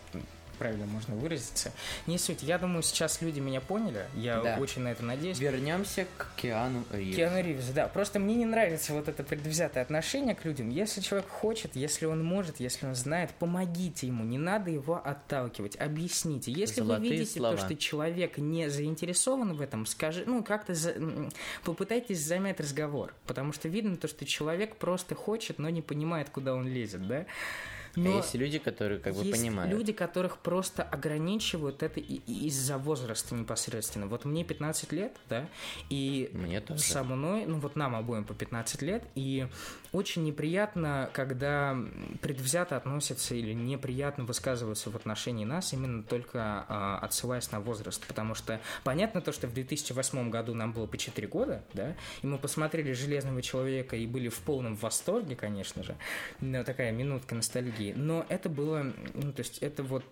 правильно можно выразиться. Не суть. Я думаю, сейчас люди меня поняли. Я Да. очень на это надеюсь. Вернемся к Киану Ривзу. Киану Ривз, да. Просто мне не нравится вот это предвзятое отношение к людям. Если человек хочет, если он может, если он знает, помогите ему. Не надо его отталкивать. Объясните. Если Золотые вы видите слова. то, что человек не заинтересован в этом, скажи, ну, как-то за- попытайтесь замять разговор. Потому что видно то, что человек просто хочет, но не понимает, куда он лезет, да? А есть люди, которые как бы понимают. люди, которых просто ограничивают это из-за возраста непосредственно. Вот мне 15 лет, да, и Мне тоже. со мной, ну вот нам обоим по 15 лет, и очень неприятно, когда предвзято относятся или неприятно высказываются в отношении нас, именно только а, отсылаясь на возраст, потому что понятно то, что в 2008 году нам было по 4 года, да, и мы посмотрели «Железного человека» и были в полном восторге, конечно же, Ну, такая минутка ностальгии, но это было, ну, то есть это вот,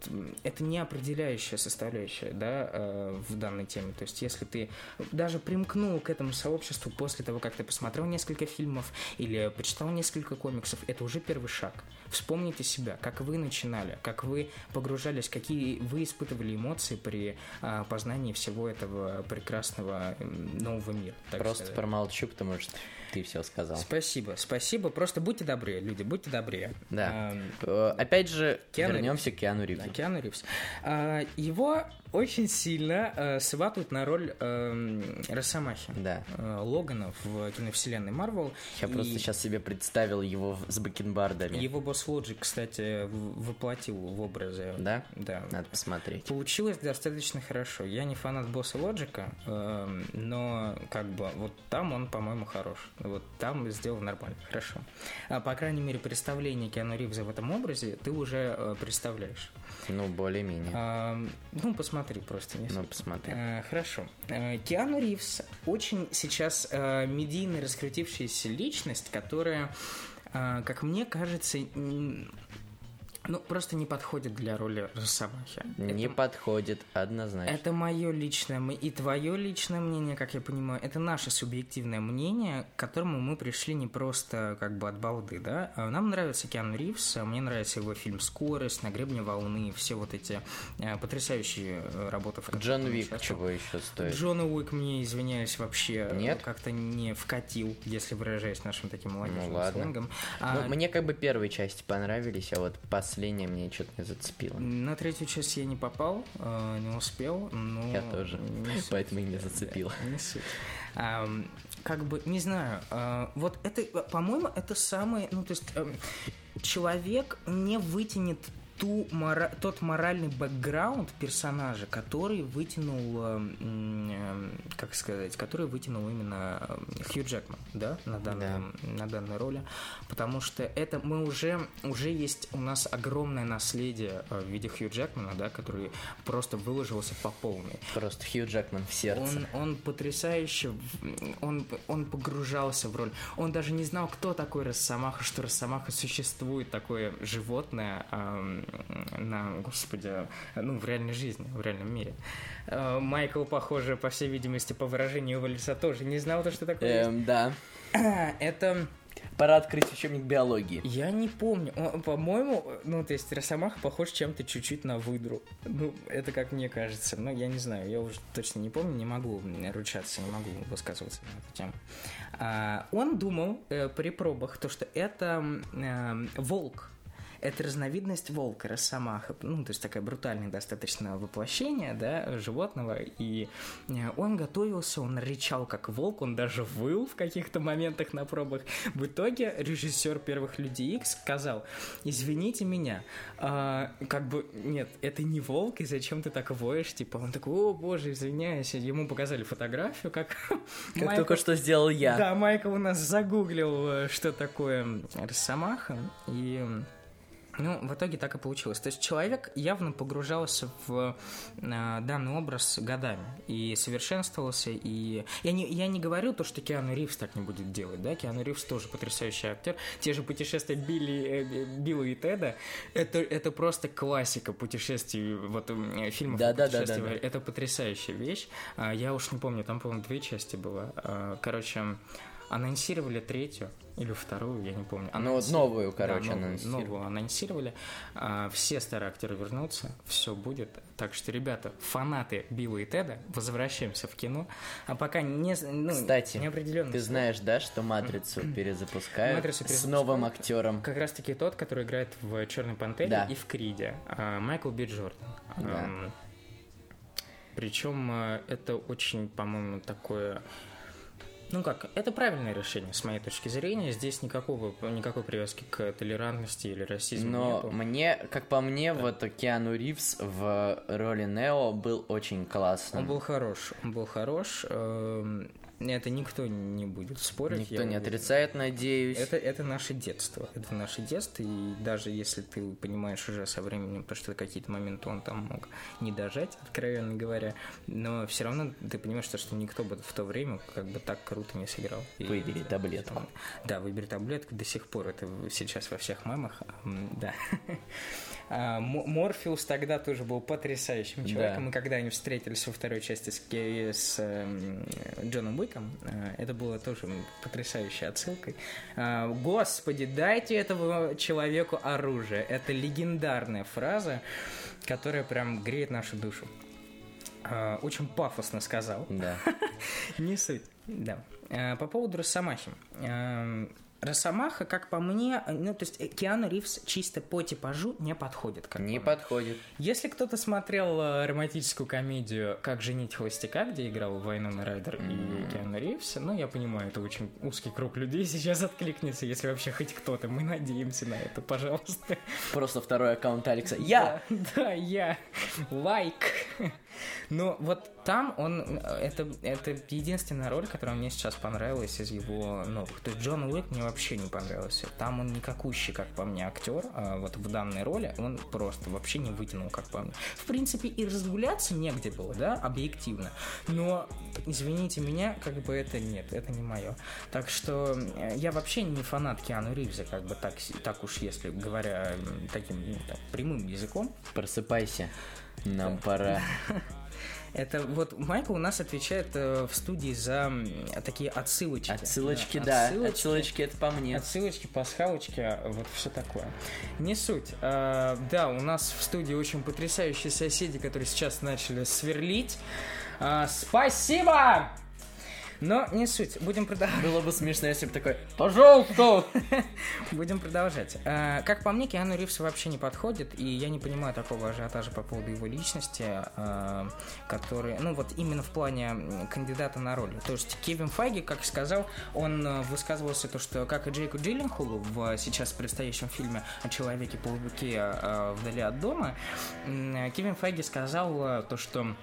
это не определяющая составляющая, да, э, в данной теме, то есть если ты даже примкнул к этому сообществу после того, как ты посмотрел несколько фильмов или почитал несколько комиксов, это уже первый шаг. Вспомните себя, как вы начинали, как вы погружались, какие вы испытывали эмоции при а, познании всего этого прекрасного нового мира. Просто сказать. промолчу, потому что Ты все сказал. Спасибо, спасибо. Просто будьте добрее, люди, будьте добрее. Да. Э, Опять же, Киану вернемся к Киану Да, Ривзу. Киану Ривз. А, Его очень сильно э, сватают на роль эм, Росомахи. Да. э, Логана в киновселенной Марвел. Я И просто сейчас себе представил его с бакенбардами. Его босс Лоджик, кстати, воплотил в образе. Да? Да. Надо посмотреть. Получилось достаточно хорошо. Я не фанат босса Лоджика, эм, но как бы вот там он, по-моему, хорош. Вот там сделал нормально, хорошо. А, по крайней мере, представление Киану Ривза в этом образе ты уже э, представляешь. Ну, более-менее. Ам, ну, посмотри просто. Не Ну, посмотри. Э, Хорошо. Э, Киану Ривз очень сейчас э, медийно раскрутившаяся личность, которая, э, как мне кажется, ну, просто не подходит для роли Росомахи. Не Это- подходит однозначно. это мое личное и твое личное мнение, как я понимаю. Это наше субъективное мнение, к которому мы пришли не просто как бы от балды, да. А Нам нравится Киану Ривз, а мне нравится его фильм «Скорость», «На гребне волны», все вот эти э, потрясающие э, работы. Джон он Вик участвовал. чего еще стоит? Джон Уик мне, извиняюсь, вообще э, Нет? как-то не вкатил, если выражаясь нашим таким молодежным Ну, ладно. сленгом. Ну, А, мне как бы первые части понравились, а вот последняя мне что-то не зацепила. На третью часть я не попал, э, не успел, но... Я тоже, не поэтому и не зацепила. Не суть. Ам, как бы, не знаю, а, вот это, по-моему, это самый, ну, то есть, эм, человек не вытянет ту мора- тот моральный бэкграунд персонажа, который вытянул, эм, эм, как сказать, который вытянул именно Хью Джекман, да, на данной, на данной роли, потому что это мы уже, уже есть у нас огромное наследие э, в виде Хью Джекмана, да, который просто выложился по полной. Просто Хью Джекман в сердце. Он, он потрясающе, он, он погружался в роль. Он даже не знал, кто такой Росомаха, что Росомаха существует, такое животное ам, на, господи, ну, в реальной жизни, в реальном мире. Э, Майкл, похоже, по всей видимости, по выражению его лица тоже не знал, то, что такое Эм, да. Это... Пора открыть учебник биологии. Я не помню. По-моему, ну, то есть Росомаха похож чем-то чуть-чуть на выдру. Ну, это как мне кажется. Но я не знаю, я уже точно не помню, не могу ручаться, не могу высказываться на эту тему. А, он думал э, при пробах, то, что это э, волк. Это разновидность волка, росомаха. Ну, то есть такое брутальное достаточно воплощение, да, животного. И э, он готовился, он рычал как волк, он даже выл в каких-то моментах на пробах. В итоге режиссер первых Людей Икс сказал, извините меня, а, как бы, нет, это не волк, и зачем ты так воешь? Типа, он такой, о, боже, извиняюсь. Ему показали фотографию, как... Как Майкл- только что сделал я. Да, Майкл у нас загуглил, э, что такое Росомаха, и... Ну, в итоге так и получилось. То есть человек явно погружался в э, данный образ годами и совершенствовался. И я не, я не говорю то, что Киану Ривз так не будет делать, да, Киану Ривз тоже потрясающий актер. Те же путешествия Билли, э, Билла и Теда, это, это просто классика путешествий, вот э, фильмов о Да-да-да-да-да. путешествиях. Это потрясающая вещь. А, Я уж не помню, там, по-моему, две части было. А, Короче, анонсировали третью или вторую, я не помню. Ну, вот Анонси- новую, Да, короче, новую, анонсировали. новую анонсировали. А, Все старые актеры вернутся, все будет. Так что, ребята, фанаты Билла и Теда, возвращаемся в кино. А пока не, ну, Кстати, неопределенно. Ты знаешь, да, что Матрицу перезапускают Матрицу с новым актером? Как раз таки тот, который играет в Черной Пантере Да. и в Криде. а, Майкл Би Джордан. Да. Ам, Причем это очень, по-моему, такое... Ну как, это правильное решение, с моей точки зрения. Здесь никакого, никакой привязки к толерантности или расизму Но нету. мне, как по мне, вот Киану Ривз в роли Нео был очень классным. Он был хорош, он был хорош. эм, Это никто не будет спорить. Никто не отрицает, надеюсь. Это, это наше детство. Это наше детство, и даже если ты понимаешь уже со временем, то, что какие-то моменты он там мог не дожать, откровенно говоря, но все равно ты понимаешь, то, что никто бы в то время как бы так круто не сыграл. И- Выбери таблетку. Да, выбери таблетку до сих пор. Это сейчас во всех мемах. Да. А, Морфеус тогда тоже был потрясающим человеком. Да. И когда они встретились во второй части с, с эм, Джоном Уиком, э, это было тоже потрясающей отсылкой. А, Господи, дайте этому человеку оружие. Это легендарная фраза, которая прям греет нашу душу. А, Очень пафосно сказал. Да. Не суть. Да. По поводу Росомахи. Росомаха, как по мне, ну, то есть э, Киану Ривз чисто по типажу не подходит. Как Не подходит. Если кто-то смотрел э, романтическую комедию «Как женить холостяка», где играл Вайнона Райдер и Киану Ривз, ну, я понимаю, это очень узкий круг людей сейчас откликнется, если вообще хоть кто-то. Мы надеемся на это, пожалуйста. Просто второй аккаунт Алекса. Я! Да, да, я. Лайк. Но вот там он... Это, это единственная роль, которая мне сейчас понравилась из его новых. То есть Джон Уик мне вообще не понравился. Там он никакущий, как по мне, актер. а вот в данной роли он просто вообще не вытянул, как по мне. В принципе, и разгуляться негде было, да, объективно. Но, извините меня, как бы это нет, это не мое. Так что э, я вообще не фанат Киану Ривза, как бы так, так уж, если говоря таким ну, так, прямым языком. Просыпайся. Нам пора. Это вот Майкл у нас отвечает э, в студии за м, такие отсылочки. Отсылочки, да. Отсылочки. Отсылочки это по мне. Отсылочки, пасхалочки, вот все такое. Не суть. А, да, у нас в студии очень потрясающие соседи, которые сейчас начали сверлить. А, спасибо! Но не суть. Будем продолжать. Было бы смешно, если бы такой, пожалуйста! Будем продолжать. А, Как по мне, Киану Ривз вообще не подходит, и я не понимаю такого ажиотажа по поводу его личности, а, который, ну вот именно в плане кандидата на роль. То есть Кевин Файги, как сказал, он э, высказывался то, что как и Джейку Джилленхолу в сейчас предстоящем фильме о Человеке-пауке э, вдали от дома, Кевин Файги сказал э, то, что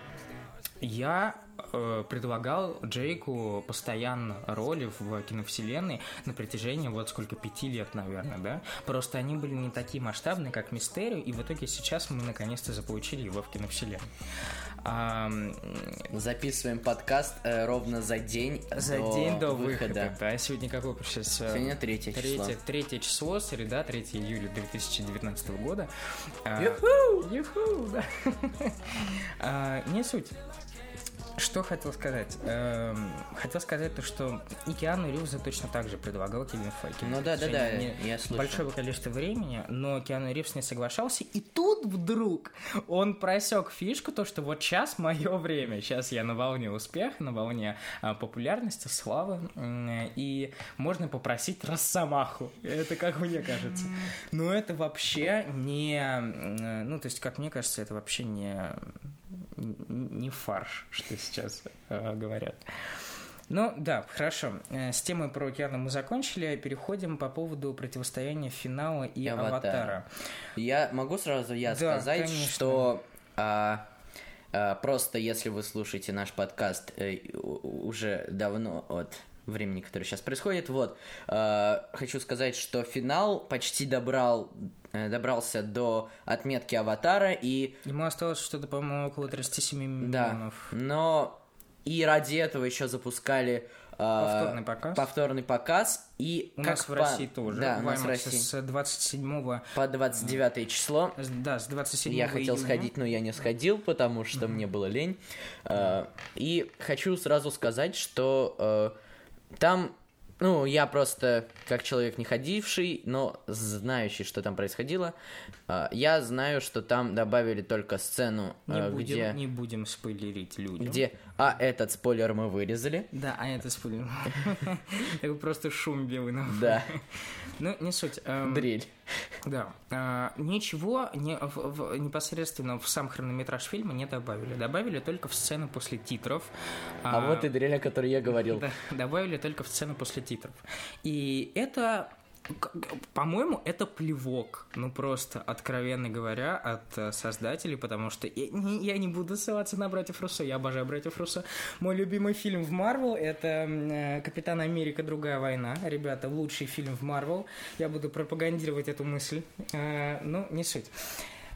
я э, предлагал Джейку постоянно роли в киновселенной на протяжении вот сколько, пяти лет, наверное, да? Просто они были не такие масштабные, как Мистерию, и в итоге сейчас мы наконец-то заполучили его в киновселенной. Записываем подкаст э, ровно за день за до день до выхода. выхода. Да, сегодня какое сейчас? Сегодня третье число. Третье, третье число, среда, 3 июля 2019 года. А, Юху! Юху, да. А, Не суть. Что хотел сказать? Эм, хотел сказать то, что и Киану Ривза точно так же предлагал Кевин Файки. Ну да, да, да, я слышал. Большое количество времени, но Киану Ривз не соглашался, и тут вдруг он просек фишку, то, что вот сейчас мое время, сейчас я на волне успеха, на волне а, популярности, славы, и можно попросить Росомаху. Это как мне кажется. Но это вообще не... Ну, то есть, как мне кажется, это вообще не не фарш, что сейчас э, говорят. Ну, да, хорошо. Э, С темой про океана мы закончили. Переходим по поводу противостояния финала и, И аватара. Я могу сразу я Да, сказать, конечно. что а, а, просто если вы слушаете наш подкаст э, уже давно от времени, которое сейчас происходит, вот, а, хочу сказать, что финал почти добрал э, добрался до отметки Аватара и Ему осталось что-то, по-моему, около 37 да, миллионов. но и ради этого еще запускали а, Повторный показ. повторный показ и У нас в по- России тоже. да, у нас в России с 27 по 29 число да, с 27 Я хотел июня. сходить, но я не сходил, потому что мне было лень. А, И хочу сразу сказать, что э, там, ну, я просто, как человек не ходивший, но знающий, что там происходило, я знаю, что там добавили только сцену, Не э, будем, где, не будем спойлерить людям. где, а этот спойлер мы вырезали. Да, а это спойлер. Это просто шум белый на. Да, Ну, не суть. Эм, дрель. Да. А, ничего непосредственно в сам хронометраж фильма не добавили. Добавили только в сцену после титров. А вот и дрель, о которой я говорил. Добавили только в сцену после титров. И это, по-моему, это плевок. Ну, просто, откровенно говоря, от э, создателей, потому что я я не буду ссылаться на «Братьев Руссо», я обожаю «Братьев Руссо». Мой любимый фильм в Марвел — это э, «Капитан Америка. Другая война». Ребята, лучший фильм в Марвел. Я буду пропагандировать эту мысль. Э, ну, не суть.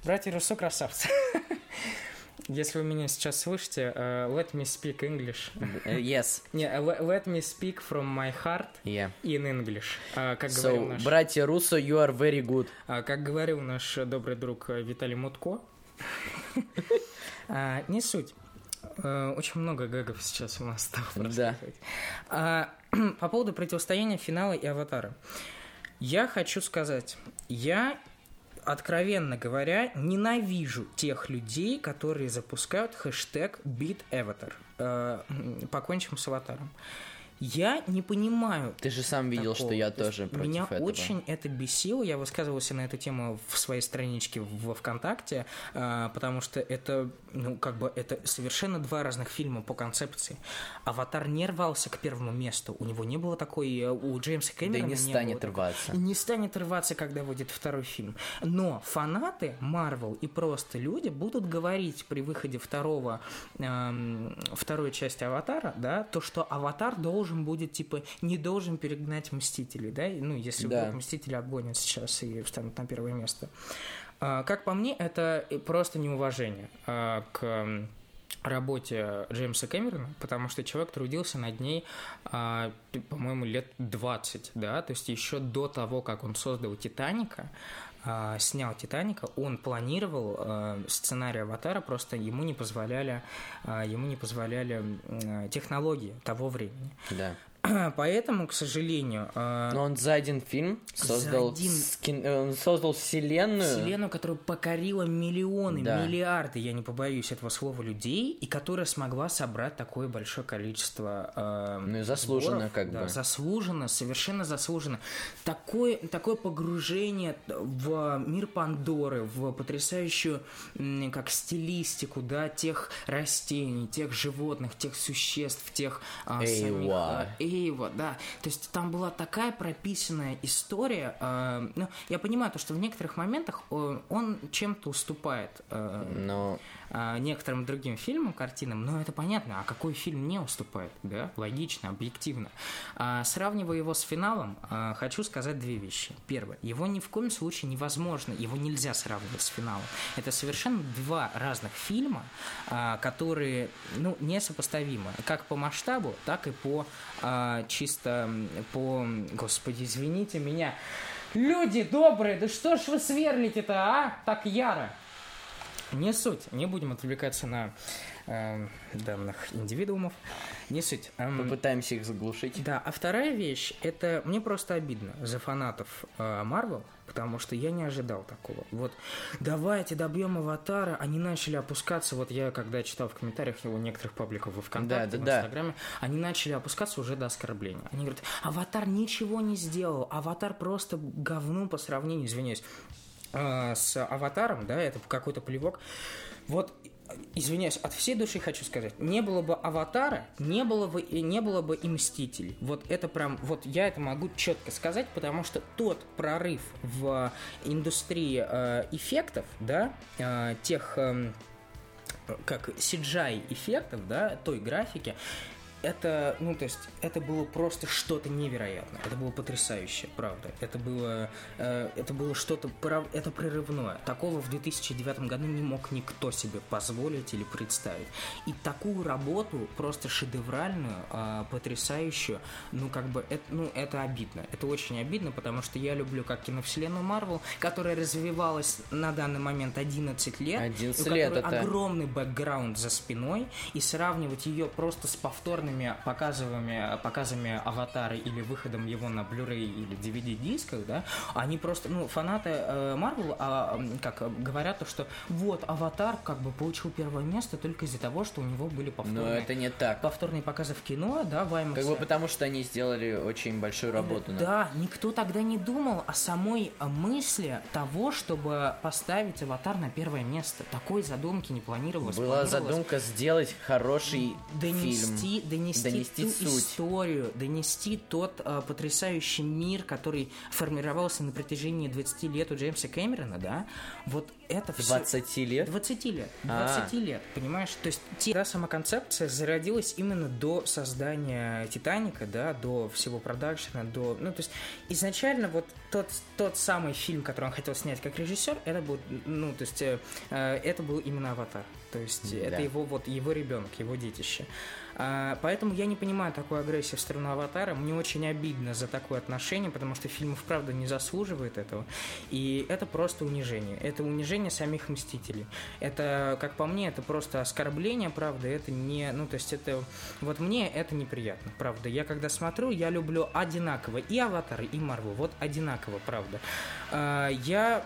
«Братья Руссо» красавцы. Если вы меня сейчас слышите, э, let me speak English. Э, Yes, Не, э, le- let me speak from my heart yeah. in English. А, как, говорил So, наш, братья Руссо, you are very good. а, как говорил наш добрый друг э, Виталий Мутко. Не суть. Э, Очень много гэгов сейчас у нас стало Да. По поводу противостояния финала и аватара. Я хочу сказать, я откровенно говоря, ненавижу тех людей, которые запускают хэштег BeatAvatar. Э, Покончим с аватаром. Я не понимаю. Ты же сам видел, такого. что я То тоже против Меня этого. очень это бесило. Я высказывался на эту тему в своей страничке во ВКонтакте, а, потому что это, ну, как бы, это совершенно два разных фильма по концепции. Аватар не рвался к первому месту. У него не было такой... э, У Джеймса Да Кэмерона не было станет такой. рваться. Не станет рваться, когда выйдет второй фильм. Но фанаты Марвел и просто люди будут говорить при выходе второго, эм, второй части Аватара, да, то, что Аватар должен будет, типа, не должен перегнать Мстителей, да, ну, если Да. вдруг Мстители обгонят сейчас и встанут на первое место. А, Как по мне, это просто неуважение а, к работе Джеймса Кэмерона, потому что человек трудился над ней, а, по-моему, лет 20, да, то есть еще до того, как он создал «Титаника», а, снял «Титаника», он планировал а, сценарий «Аватара», просто ему не позволяли, а, ему не позволяли м, технологии того времени. Да. Поэтому, к сожалению, а, Но он за один фильм создал, один- скин- э, он создал вселенную. Вселенную, которая покорила миллионы, Да. миллиарды, я не побоюсь этого слова, людей, и которая смогла собрать такое большое количество э, Ну и заслуженно, сборов. как Да, бы. Заслуженно, совершенно заслуженно. Такое, такое погружение в мир Пандоры, в потрясающую как стилистику, да, тех растений, тех животных, тех существ, тех а, самих, Эйва. Эйва, да. То есть там была такая прописанная история. э, ну, я понимаю то, что в некоторых моментах э, он чем-то уступает э, Но некоторым другим фильмам, картинам, но это понятно. А какой фильм не уступает, да? Логично, объективно. А, сравнивая его с финалом, э, хочу сказать две вещи. Первое. Его ни в коем случае невозможно, его нельзя сравнивать с финалом. Это совершенно два разных фильма, а, которые, ну, несопоставимы. Как по масштабу, так и по чисто по... Господи, извините меня. Люди добрые, да что ж вы сверлите-то, а? Так яро. Не суть. Не будем отвлекаться на э, данных индивидуумов. Не суть. Эм, попытаемся их заглушить. да, а вторая вещь, это мне просто обидно за фанатов Марвел, потому что я не ожидал такого. Вот, давайте добьем Аватара, они начали опускаться, вот я когда читал в комментариях у некоторых пабликов во ВКонтакте, Да, да, в да. Инстаграме, они начали опускаться уже до оскорбления. Они говорят, Аватар ничего не сделал, Аватар просто говно по сравнению, извиняюсь, э, с Аватаром, да, это какой-то плевок. Вот, извиняюсь, от всей души хочу сказать, не было бы Аватара, не было бы, не было бы и Мстителей. Вот это прям, вот я это могу четко сказать, потому что тот прорыв в индустрии э, эффектов, да, э, тех... эм, как CGI эффектов, да, той графики, это, ну, то есть, это было просто что-то невероятное. Это было потрясающе, правда. Это было, э, это было что-то, это прорывное. Такого в 2009 году не мог никто себе позволить или представить. И такую работу, просто шедевральную, э, потрясающую, ну, как бы, это, ну, это обидно. Это очень обидно, потому что я люблю как киновселенную Марвел, которая развивалась на данный момент 11 лет. 11 у лет это- огромный бэкграунд за спиной, и сравнивать ее просто с повторными показывами, показами аватара или выходом его на Blu-ray или DVD-дисках, да, они просто, ну, фанаты э, Marvel, а, как э, говорят, то, что вот, аватар как бы получил первое место только из-за того, что у него были Но повторные, это не так. повторные показы в кино, да, в IMAX. Как бы потому, что они сделали очень большую работу. Да, никто тогда не думал о самой э, мысли того, чтобы поставить аватар на первое место. Такой задумки не планировалось. Была Планировалось задумка сделать хороший донести, фильм. донести, Донести ту суть. историю, донести тот э, потрясающий мир, который формировался на протяжении 20 лет у Джеймса Кэмерона, да, вот это все... 20 лет? 20 лет. А. 20 лет, понимаешь? То есть те- та сама концепция зародилась именно до создания Титаника, да, до всего продакшена, до... Ну, то есть изначально вот тот, тот самый фильм, который он хотел снять как режиссер, это был, ну, то есть э, э, это был именно Аватар. То есть Да. это его вот его ребенок, его детище. А, поэтому я не понимаю такой агрессии в сторону Аватара. Мне очень обидно за такое отношение, потому что фильм вправду не заслуживает этого. И это просто унижение. Это унижение самих Мстителей. Это, как по мне, это просто оскорбление, правда. Это не... Ну, то есть это... Вот мне это неприятно, правда. Я когда смотрю, я люблю одинаково и Аватар, и Марвел. Вот одинаково, правда. А, я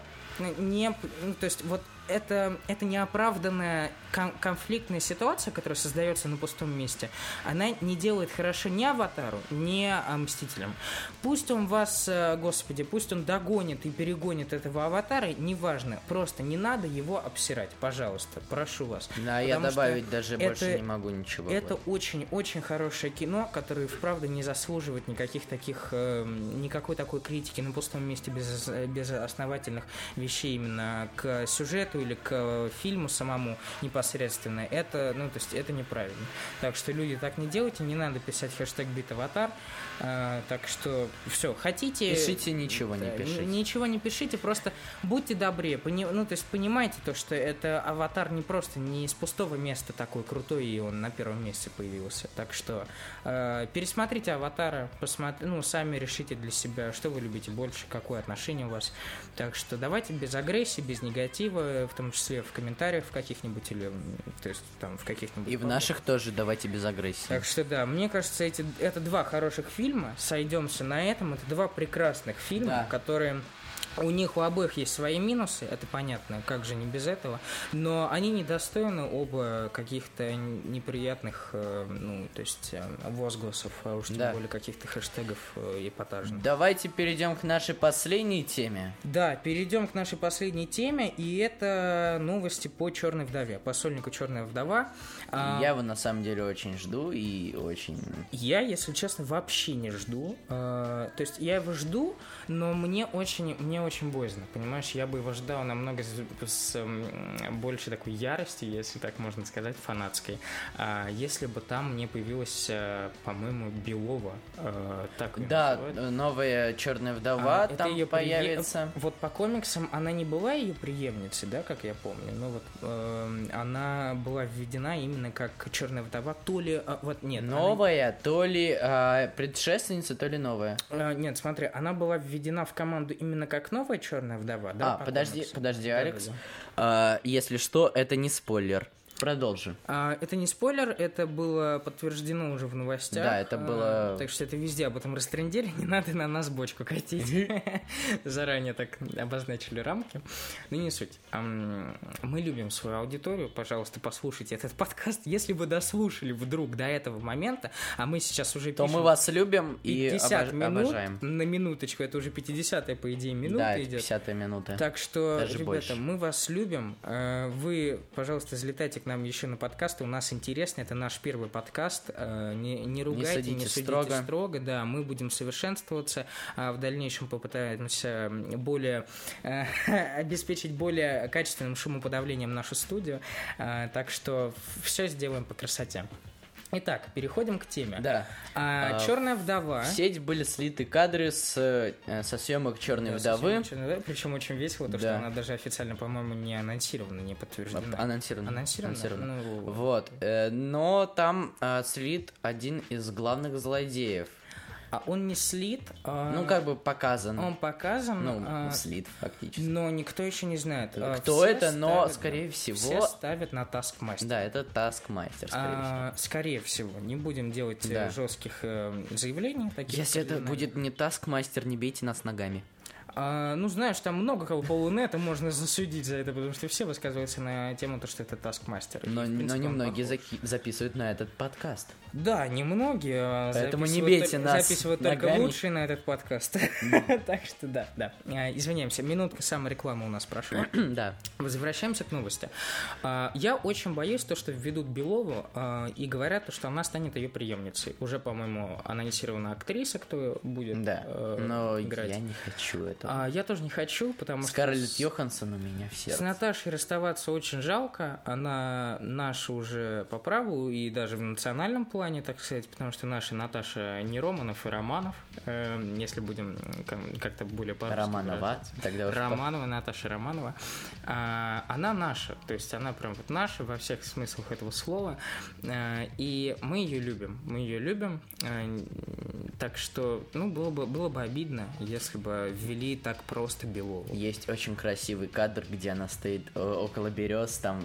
не... Ну, то есть вот это, это неоправданная кон- конфликтная ситуация, которая создается на пустом месте, она не делает хорошо ни Аватару, ни а, Мстителям. Пусть он вас, э, господи, пусть он догонит и перегонит этого Аватара, неважно, просто не надо его обсирать, пожалуйста, прошу вас. Да, я Потому что добавить даже больше это- не могу ничего. Это очень-очень хорошее кино, которое, вправду, не заслуживает никаких таких, э, никакой такой критики на пустом месте без, без основательных вещей именно к сюжету или к фильму самому непосредственно. Это, ну, то есть, это неправильно. Так что, люди, так не делайте, не надо писать хэштег бит аватар. Э, так что, все, хотите... Пишите ничего, не Да, пишите. н- Ничего не пишите, просто будьте добрее. Пони- Ну, то есть понимаете то, что это аватар не просто не из пустого места такой крутой, и он на первом месте появился. Так что э, пересмотрите аватара, посмотри, ну, сами решите для себя, что вы любите больше, какое отношение у вас. Так что давайте без агрессии, без негатива, в том числе в комментариях в каких-нибудь или, то есть там в каких-нибудь... И в наших тоже давайте без агрессии. Так что да, мне кажется, эти, это два хороших фильма. Сойдемся на этом. Это два прекрасных фильма, Да. которые у них у обоих есть свои минусы, это понятно, как же не без этого, но они недостойны оба каких-то неприятных, э, ну, то есть э, возгласов, а уж тем Да. более каких-то хэштегов э, эпатажных. Давайте перейдем к нашей последней теме. Да, перейдем к нашей последней теме, и это новости по Черной вдове, по сольнику Черная вдова. А, Я его на самом деле очень жду и очень... Я, если честно, вообще не жду. То есть я его жду, но мне очень, мне очень боязно, понимаешь? Я бы его ждал намного с, с, больше такой ярости, если так можно сказать, фанатской. А если бы там не появилась, э, по-моему, Белова. э, Так Да, называют. новая черная вдова А, там прие- появится. Вот по комиксам она не была ее преемницей, да, как я помню. Но вот эм, она была введена именно как черная вдова, то ли а, вот нет, она- Новая, то ли а, предшественница, то ли новая. А, Нет, смотри, она была введена в команду именно как новая черная вдова, да? а, по подожди, подожди, Да, Алекс. да, да. А, если что, это не спойлер. Продолжи. А, это не спойлер, это было подтверждено уже в новостях. Да, это А, было- так что это везде об этом растрендели, не надо на нас бочку катить. Заранее так обозначили рамки. Ну, не суть. Мы любим свою аудиторию, пожалуйста, послушайте этот подкаст. Если вы дослушали вдруг до этого момента, а мы сейчас уже То пишем мы вас любим и 50 обож- минут, обожаем. на минуточку, это уже 50-я, по идее, минута Да, идет. 50 минута. Так что, ребята, мы вас любим. Э, Вы, пожалуйста, залетайте к нам еще на подкасты. У нас интересно, это наш первый подкаст. Э, Не, не ругайте, не судите судите, строго. строго. Да, мы будем совершенствоваться. а В дальнейшем попытаемся более э, обеспечить более качественным шумоподавлением нашу студию. Э, Так что все сделаем по красоте. Итак, переходим к теме. Да. А, А, Черная вдова. В сеть были слиты кадры с, э, со съемок Черной вдовы. Причем очень весело, то, Да. что она даже официально, по-моему, не анонсирована, не подтверждена. Анонсировано. Анонсировано? Ну, Вот. э, но там э, слит один из главных злодеев. А он не слит. а, Ну, как бы показан. Он показан, Ну, а, слит фактически. но никто еще не знает. Кто все это, но, ставят- скорее всего- Все ставят на Taskmaster. Да, это Таскмастер, скорее всего. А, скорее всего, не будем делать э, Да. жестких э, заявлений. Таких Если это будет не Таскмастер, не бейте нас ногами. А, ну, знаешь, там много кого по Лунету можно засудить за это, потому что все высказываются на тему, то, что это Таскмастер. Но, принципе, но немногие заки- записывают на этот подкаст. Да, немногие. а, Поэтому не бейте только- нас Записывают только ногами. лучшие на этот подкаст. Так что да, да. А, Извиняемся, минутка самореклама у нас прошла. да. Возвращаемся к новости. Я очень боюсь то, что введут Белову и говорят, что она станет ее преемницей. Уже, по-моему, анонсирована актриса, кто будет Да. э, Но играть. я не хочу этого. А, Я тоже не хочу, потому что... Скарлетт Йоханссон у меня в с. Наташей расставаться очень жалко. Она наша уже по праву и даже в национальном плане, так сказать, потому что наша Наташа не Романов и Романов, э, если будем кам- как-то более по Романова. Тогда уж Романова, Наташа Романова. А, она наша, то есть она прям вот наша во всех смыслах этого слова. А, и мы ее любим. Мы ее любим. А, так что, ну, было бы, было бы обидно, если бы ввели так просто Белову. Есть очень красивый кадр, где она стоит э, около берез, там,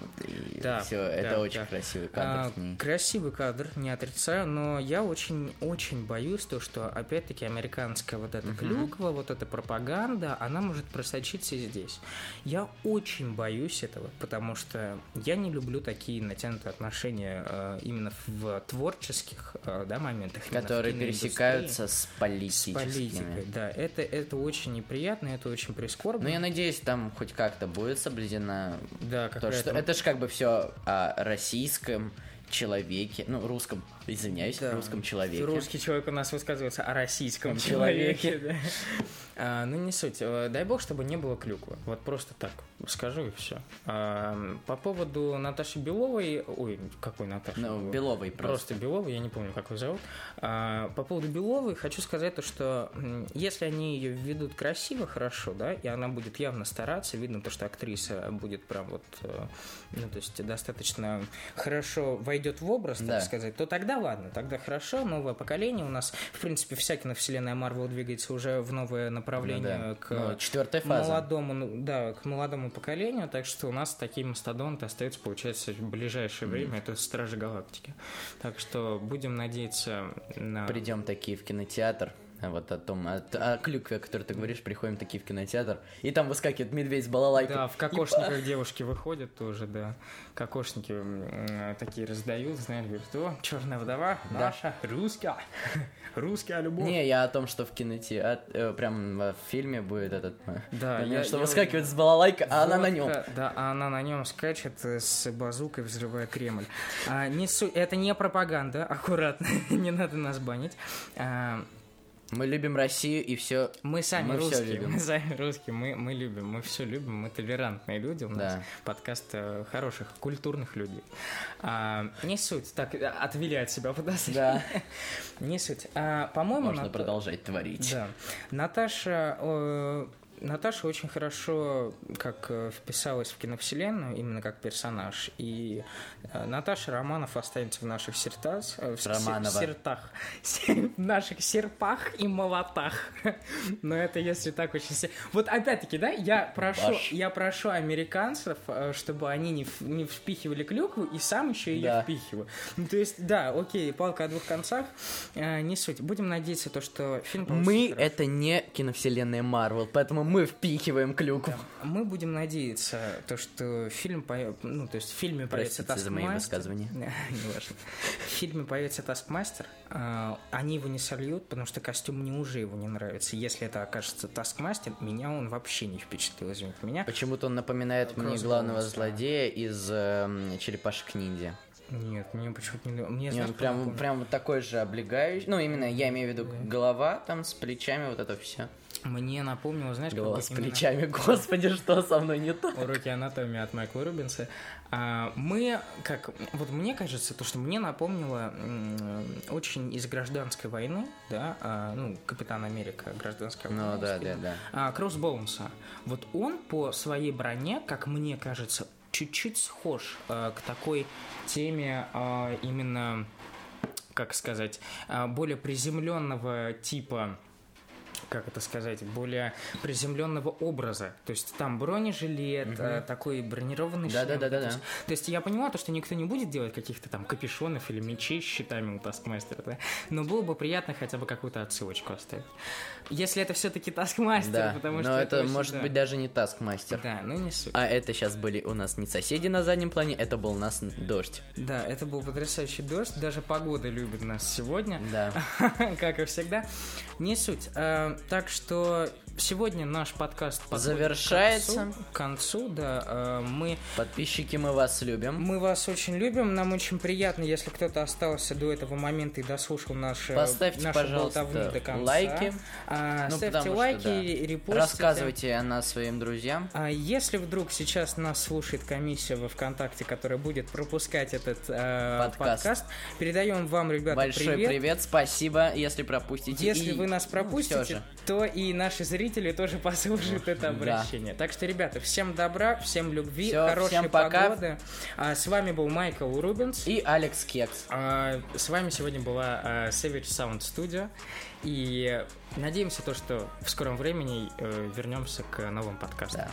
Да, все, это да, очень да. красивый кадр А, красивый кадр, не отрицаю, но я очень-очень боюсь то, что опять-таки американская вот эта клюква, вот эта пропаганда, она может просочиться и здесь. Я очень боюсь этого, потому что я не люблю такие натянутые отношения э, именно в творческих э, да, моментах. Которые пересекаются с с политическими. политикой, да, это, это очень неприятно, это очень прискорбно. Ну, я надеюсь, там хоть как-то будет соблюдена да, то, что это же как бы все о российском человеке, ну, русском, извиняюсь, Да. русском человеке. Русский человек у нас высказывается о российском Человеке. человеке. да. А, ну, не суть. Э, Дай бог, чтобы не было клюквы. Вот просто так скажу и все. По поводу Наташи Беловой... Ой, какой Наташи? Ну, Беловой просто. Просто Беловой, я не помню, как ее зовут. А, по поводу Беловой хочу сказать то, что если они ее введут красиво, хорошо, да, и она будет явно стараться, видно то, что актриса будет прям вот, э, ну, то есть достаточно хорошо войдет в образ, так Да. сказать, то тогда ладно, тогда хорошо, новое поколение у нас, в принципе, вся киновселенная Марвел двигается уже в новое направление Ну да. к Ну, четвертая фаза. молодому, ну, да, к молодому поколению, так что у нас такие мастодонты остаются, получается, в ближайшее время, это Стражи Галактики. Так что будем надеяться на... Придем такие в кинотеатр. Вот о том, о, о клюкве, о которой ты говоришь, приходим такие в кинотеатр, и там выскакивает медведь с балалайкой. Да, в кокошниках девушки выходят тоже, да. Кокошники э, такие раздают, знаешь, говорят, о, черная вдова, Да. наша, русская, русская любовь. Не, я о том, что в кинотеатре, прям в фильме будет этот, э, Да, момент, я- что я- выскакивает с балалайкой, а она на нем. Да, а она на нем скачет э, с базукой, взрывая Кремль. А, не су- Это не пропаганда, аккуратно, не надо нас банить. А, Мы любим Россию и все. мы сами Мы русские, любим. мы сами русские, мы, мы любим, мы все любим, мы толерантные люди, у нас Да. подкаст э, хороших, культурных людей. А, не суть, так, э, отвели от себя подозрения. Да. Не суть. А, по-моему, Можно Ната- продолжать творить. Да. Наташа, э, Наташа очень хорошо как э, вписалась в киновселенную, именно как персонаж. И э, Наташа Романов останется в наших сертах, э, в, Романова. сертах, в наших серпах и молотах. Но это если так очень... Вот опять-таки, да, я прошу, Баш. я прошу американцев, чтобы они не, не впихивали клюкву и сам еще ее Да. впихиваю. Ну, то есть, да, окей, палка о двух концах, не суть. Будем надеяться, то, что фильм Мы это не киновселенная Марвел, поэтому мы впихиваем клюкву. Мы будем надеяться, то, что фильм, по... ну, то есть в фильме появится Простите за мои высказывания. Не важно. В фильме появится Таскмастер. а, Они его не сольют, потому что костюм мне уже его не нравится. Если это окажется Таскмастер, меня он вообще не впечатлил, извините меня. Почему-то он напоминает мне главного да. злодея из эм, Черепашек ниндзя. Нет, мне почему-то не. Мне, Не, знаешь, он прям, прям вот такой же облегающий. Ну, именно я имею в виду голова там с плечами, вот это все. Мне напомнило, знаешь, Голова как с именно- плечами, господи, что со мной не так? Уроки анатомии от Майкла Рубинса. А, мы, как, вот мне кажется, то, что мне напомнило очень из гражданской войны, да, а, ну, Капитан Америка, гражданская война. Ну да, да, да. а, Кроссбоунса. Вот он по своей броне, как мне кажется, чуть-чуть схож а, к такой теме а, именно, как сказать, а, более приземленного типа как это сказать, более приземленного образа. То есть там бронежилет, э, такой бронированный шлем. Да-да-да-да-да. То есть, то есть я понимаю, то, что никто не будет делать каких-то там капюшонов или мечей с щитами у Таскмастера, да? но было бы приятно хотя бы какую-то отсылочку оставить. Если это все-таки Таскмастер, Да, потому но что это очень- может да. быть даже не Таскмастер. Да, ну не суть. А это сейчас были у нас не соседи на заднем плане, это был у нас дождь. Да, это был потрясающий дождь, даже погода любит нас сегодня. Да. как и всегда. Не суть. Так что сегодня наш подкаст Завершается. К концу, к концу, да. Э, мы, Подписчики, мы вас любим. мы вас очень любим. Нам очень приятно, если кто-то остался до этого момента и дослушал наш, э, Поставьте, нашу пожалуйста, до конца. лайки. А, Ну, ставьте потому что, лайки, да. репостите. Рассказывайте о нас своим друзьям. А если вдруг сейчас нас слушает комиссия во ВКонтакте, которая будет пропускать этот э, Подкаст. подкаст, передаем вам, ребята, Большой привет. привет. спасибо, если пропустите. Если И, вы нас ну, пропустите, же. то и наши зрители зрители тоже послушают это обращение. Так что, ребята, всем добра, всем любви, Всё, хорошей всем пока. погоды. А, с вами был Майкл Рубинс. И Алекс Кекс. А, с вами сегодня была а, Savage Sound Studio. И надеемся то, что в скором времени э, вернемся к новым подкастам. Да.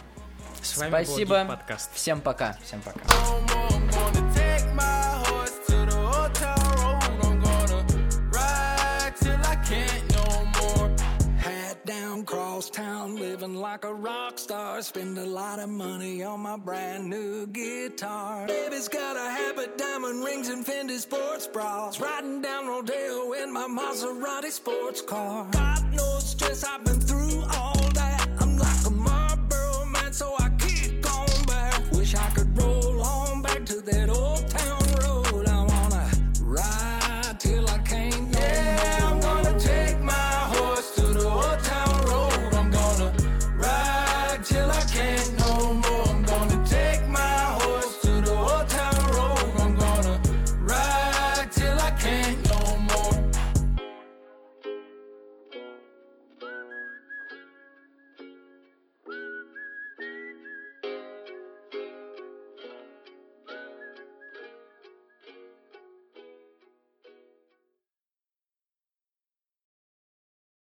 С вами Спасибо. был подкаст. Всем пока. Всем пока. living like a rock star. Spend a lot of money on my brand new guitar. Baby's got a habit, diamond rings, and Fendi sports bras. Riding down Rodeo in my Maserati sports car. God knows stress, I've been through all that. I'm like a Marlboro man, so I keep going back. Wish I could roll on back to that old town.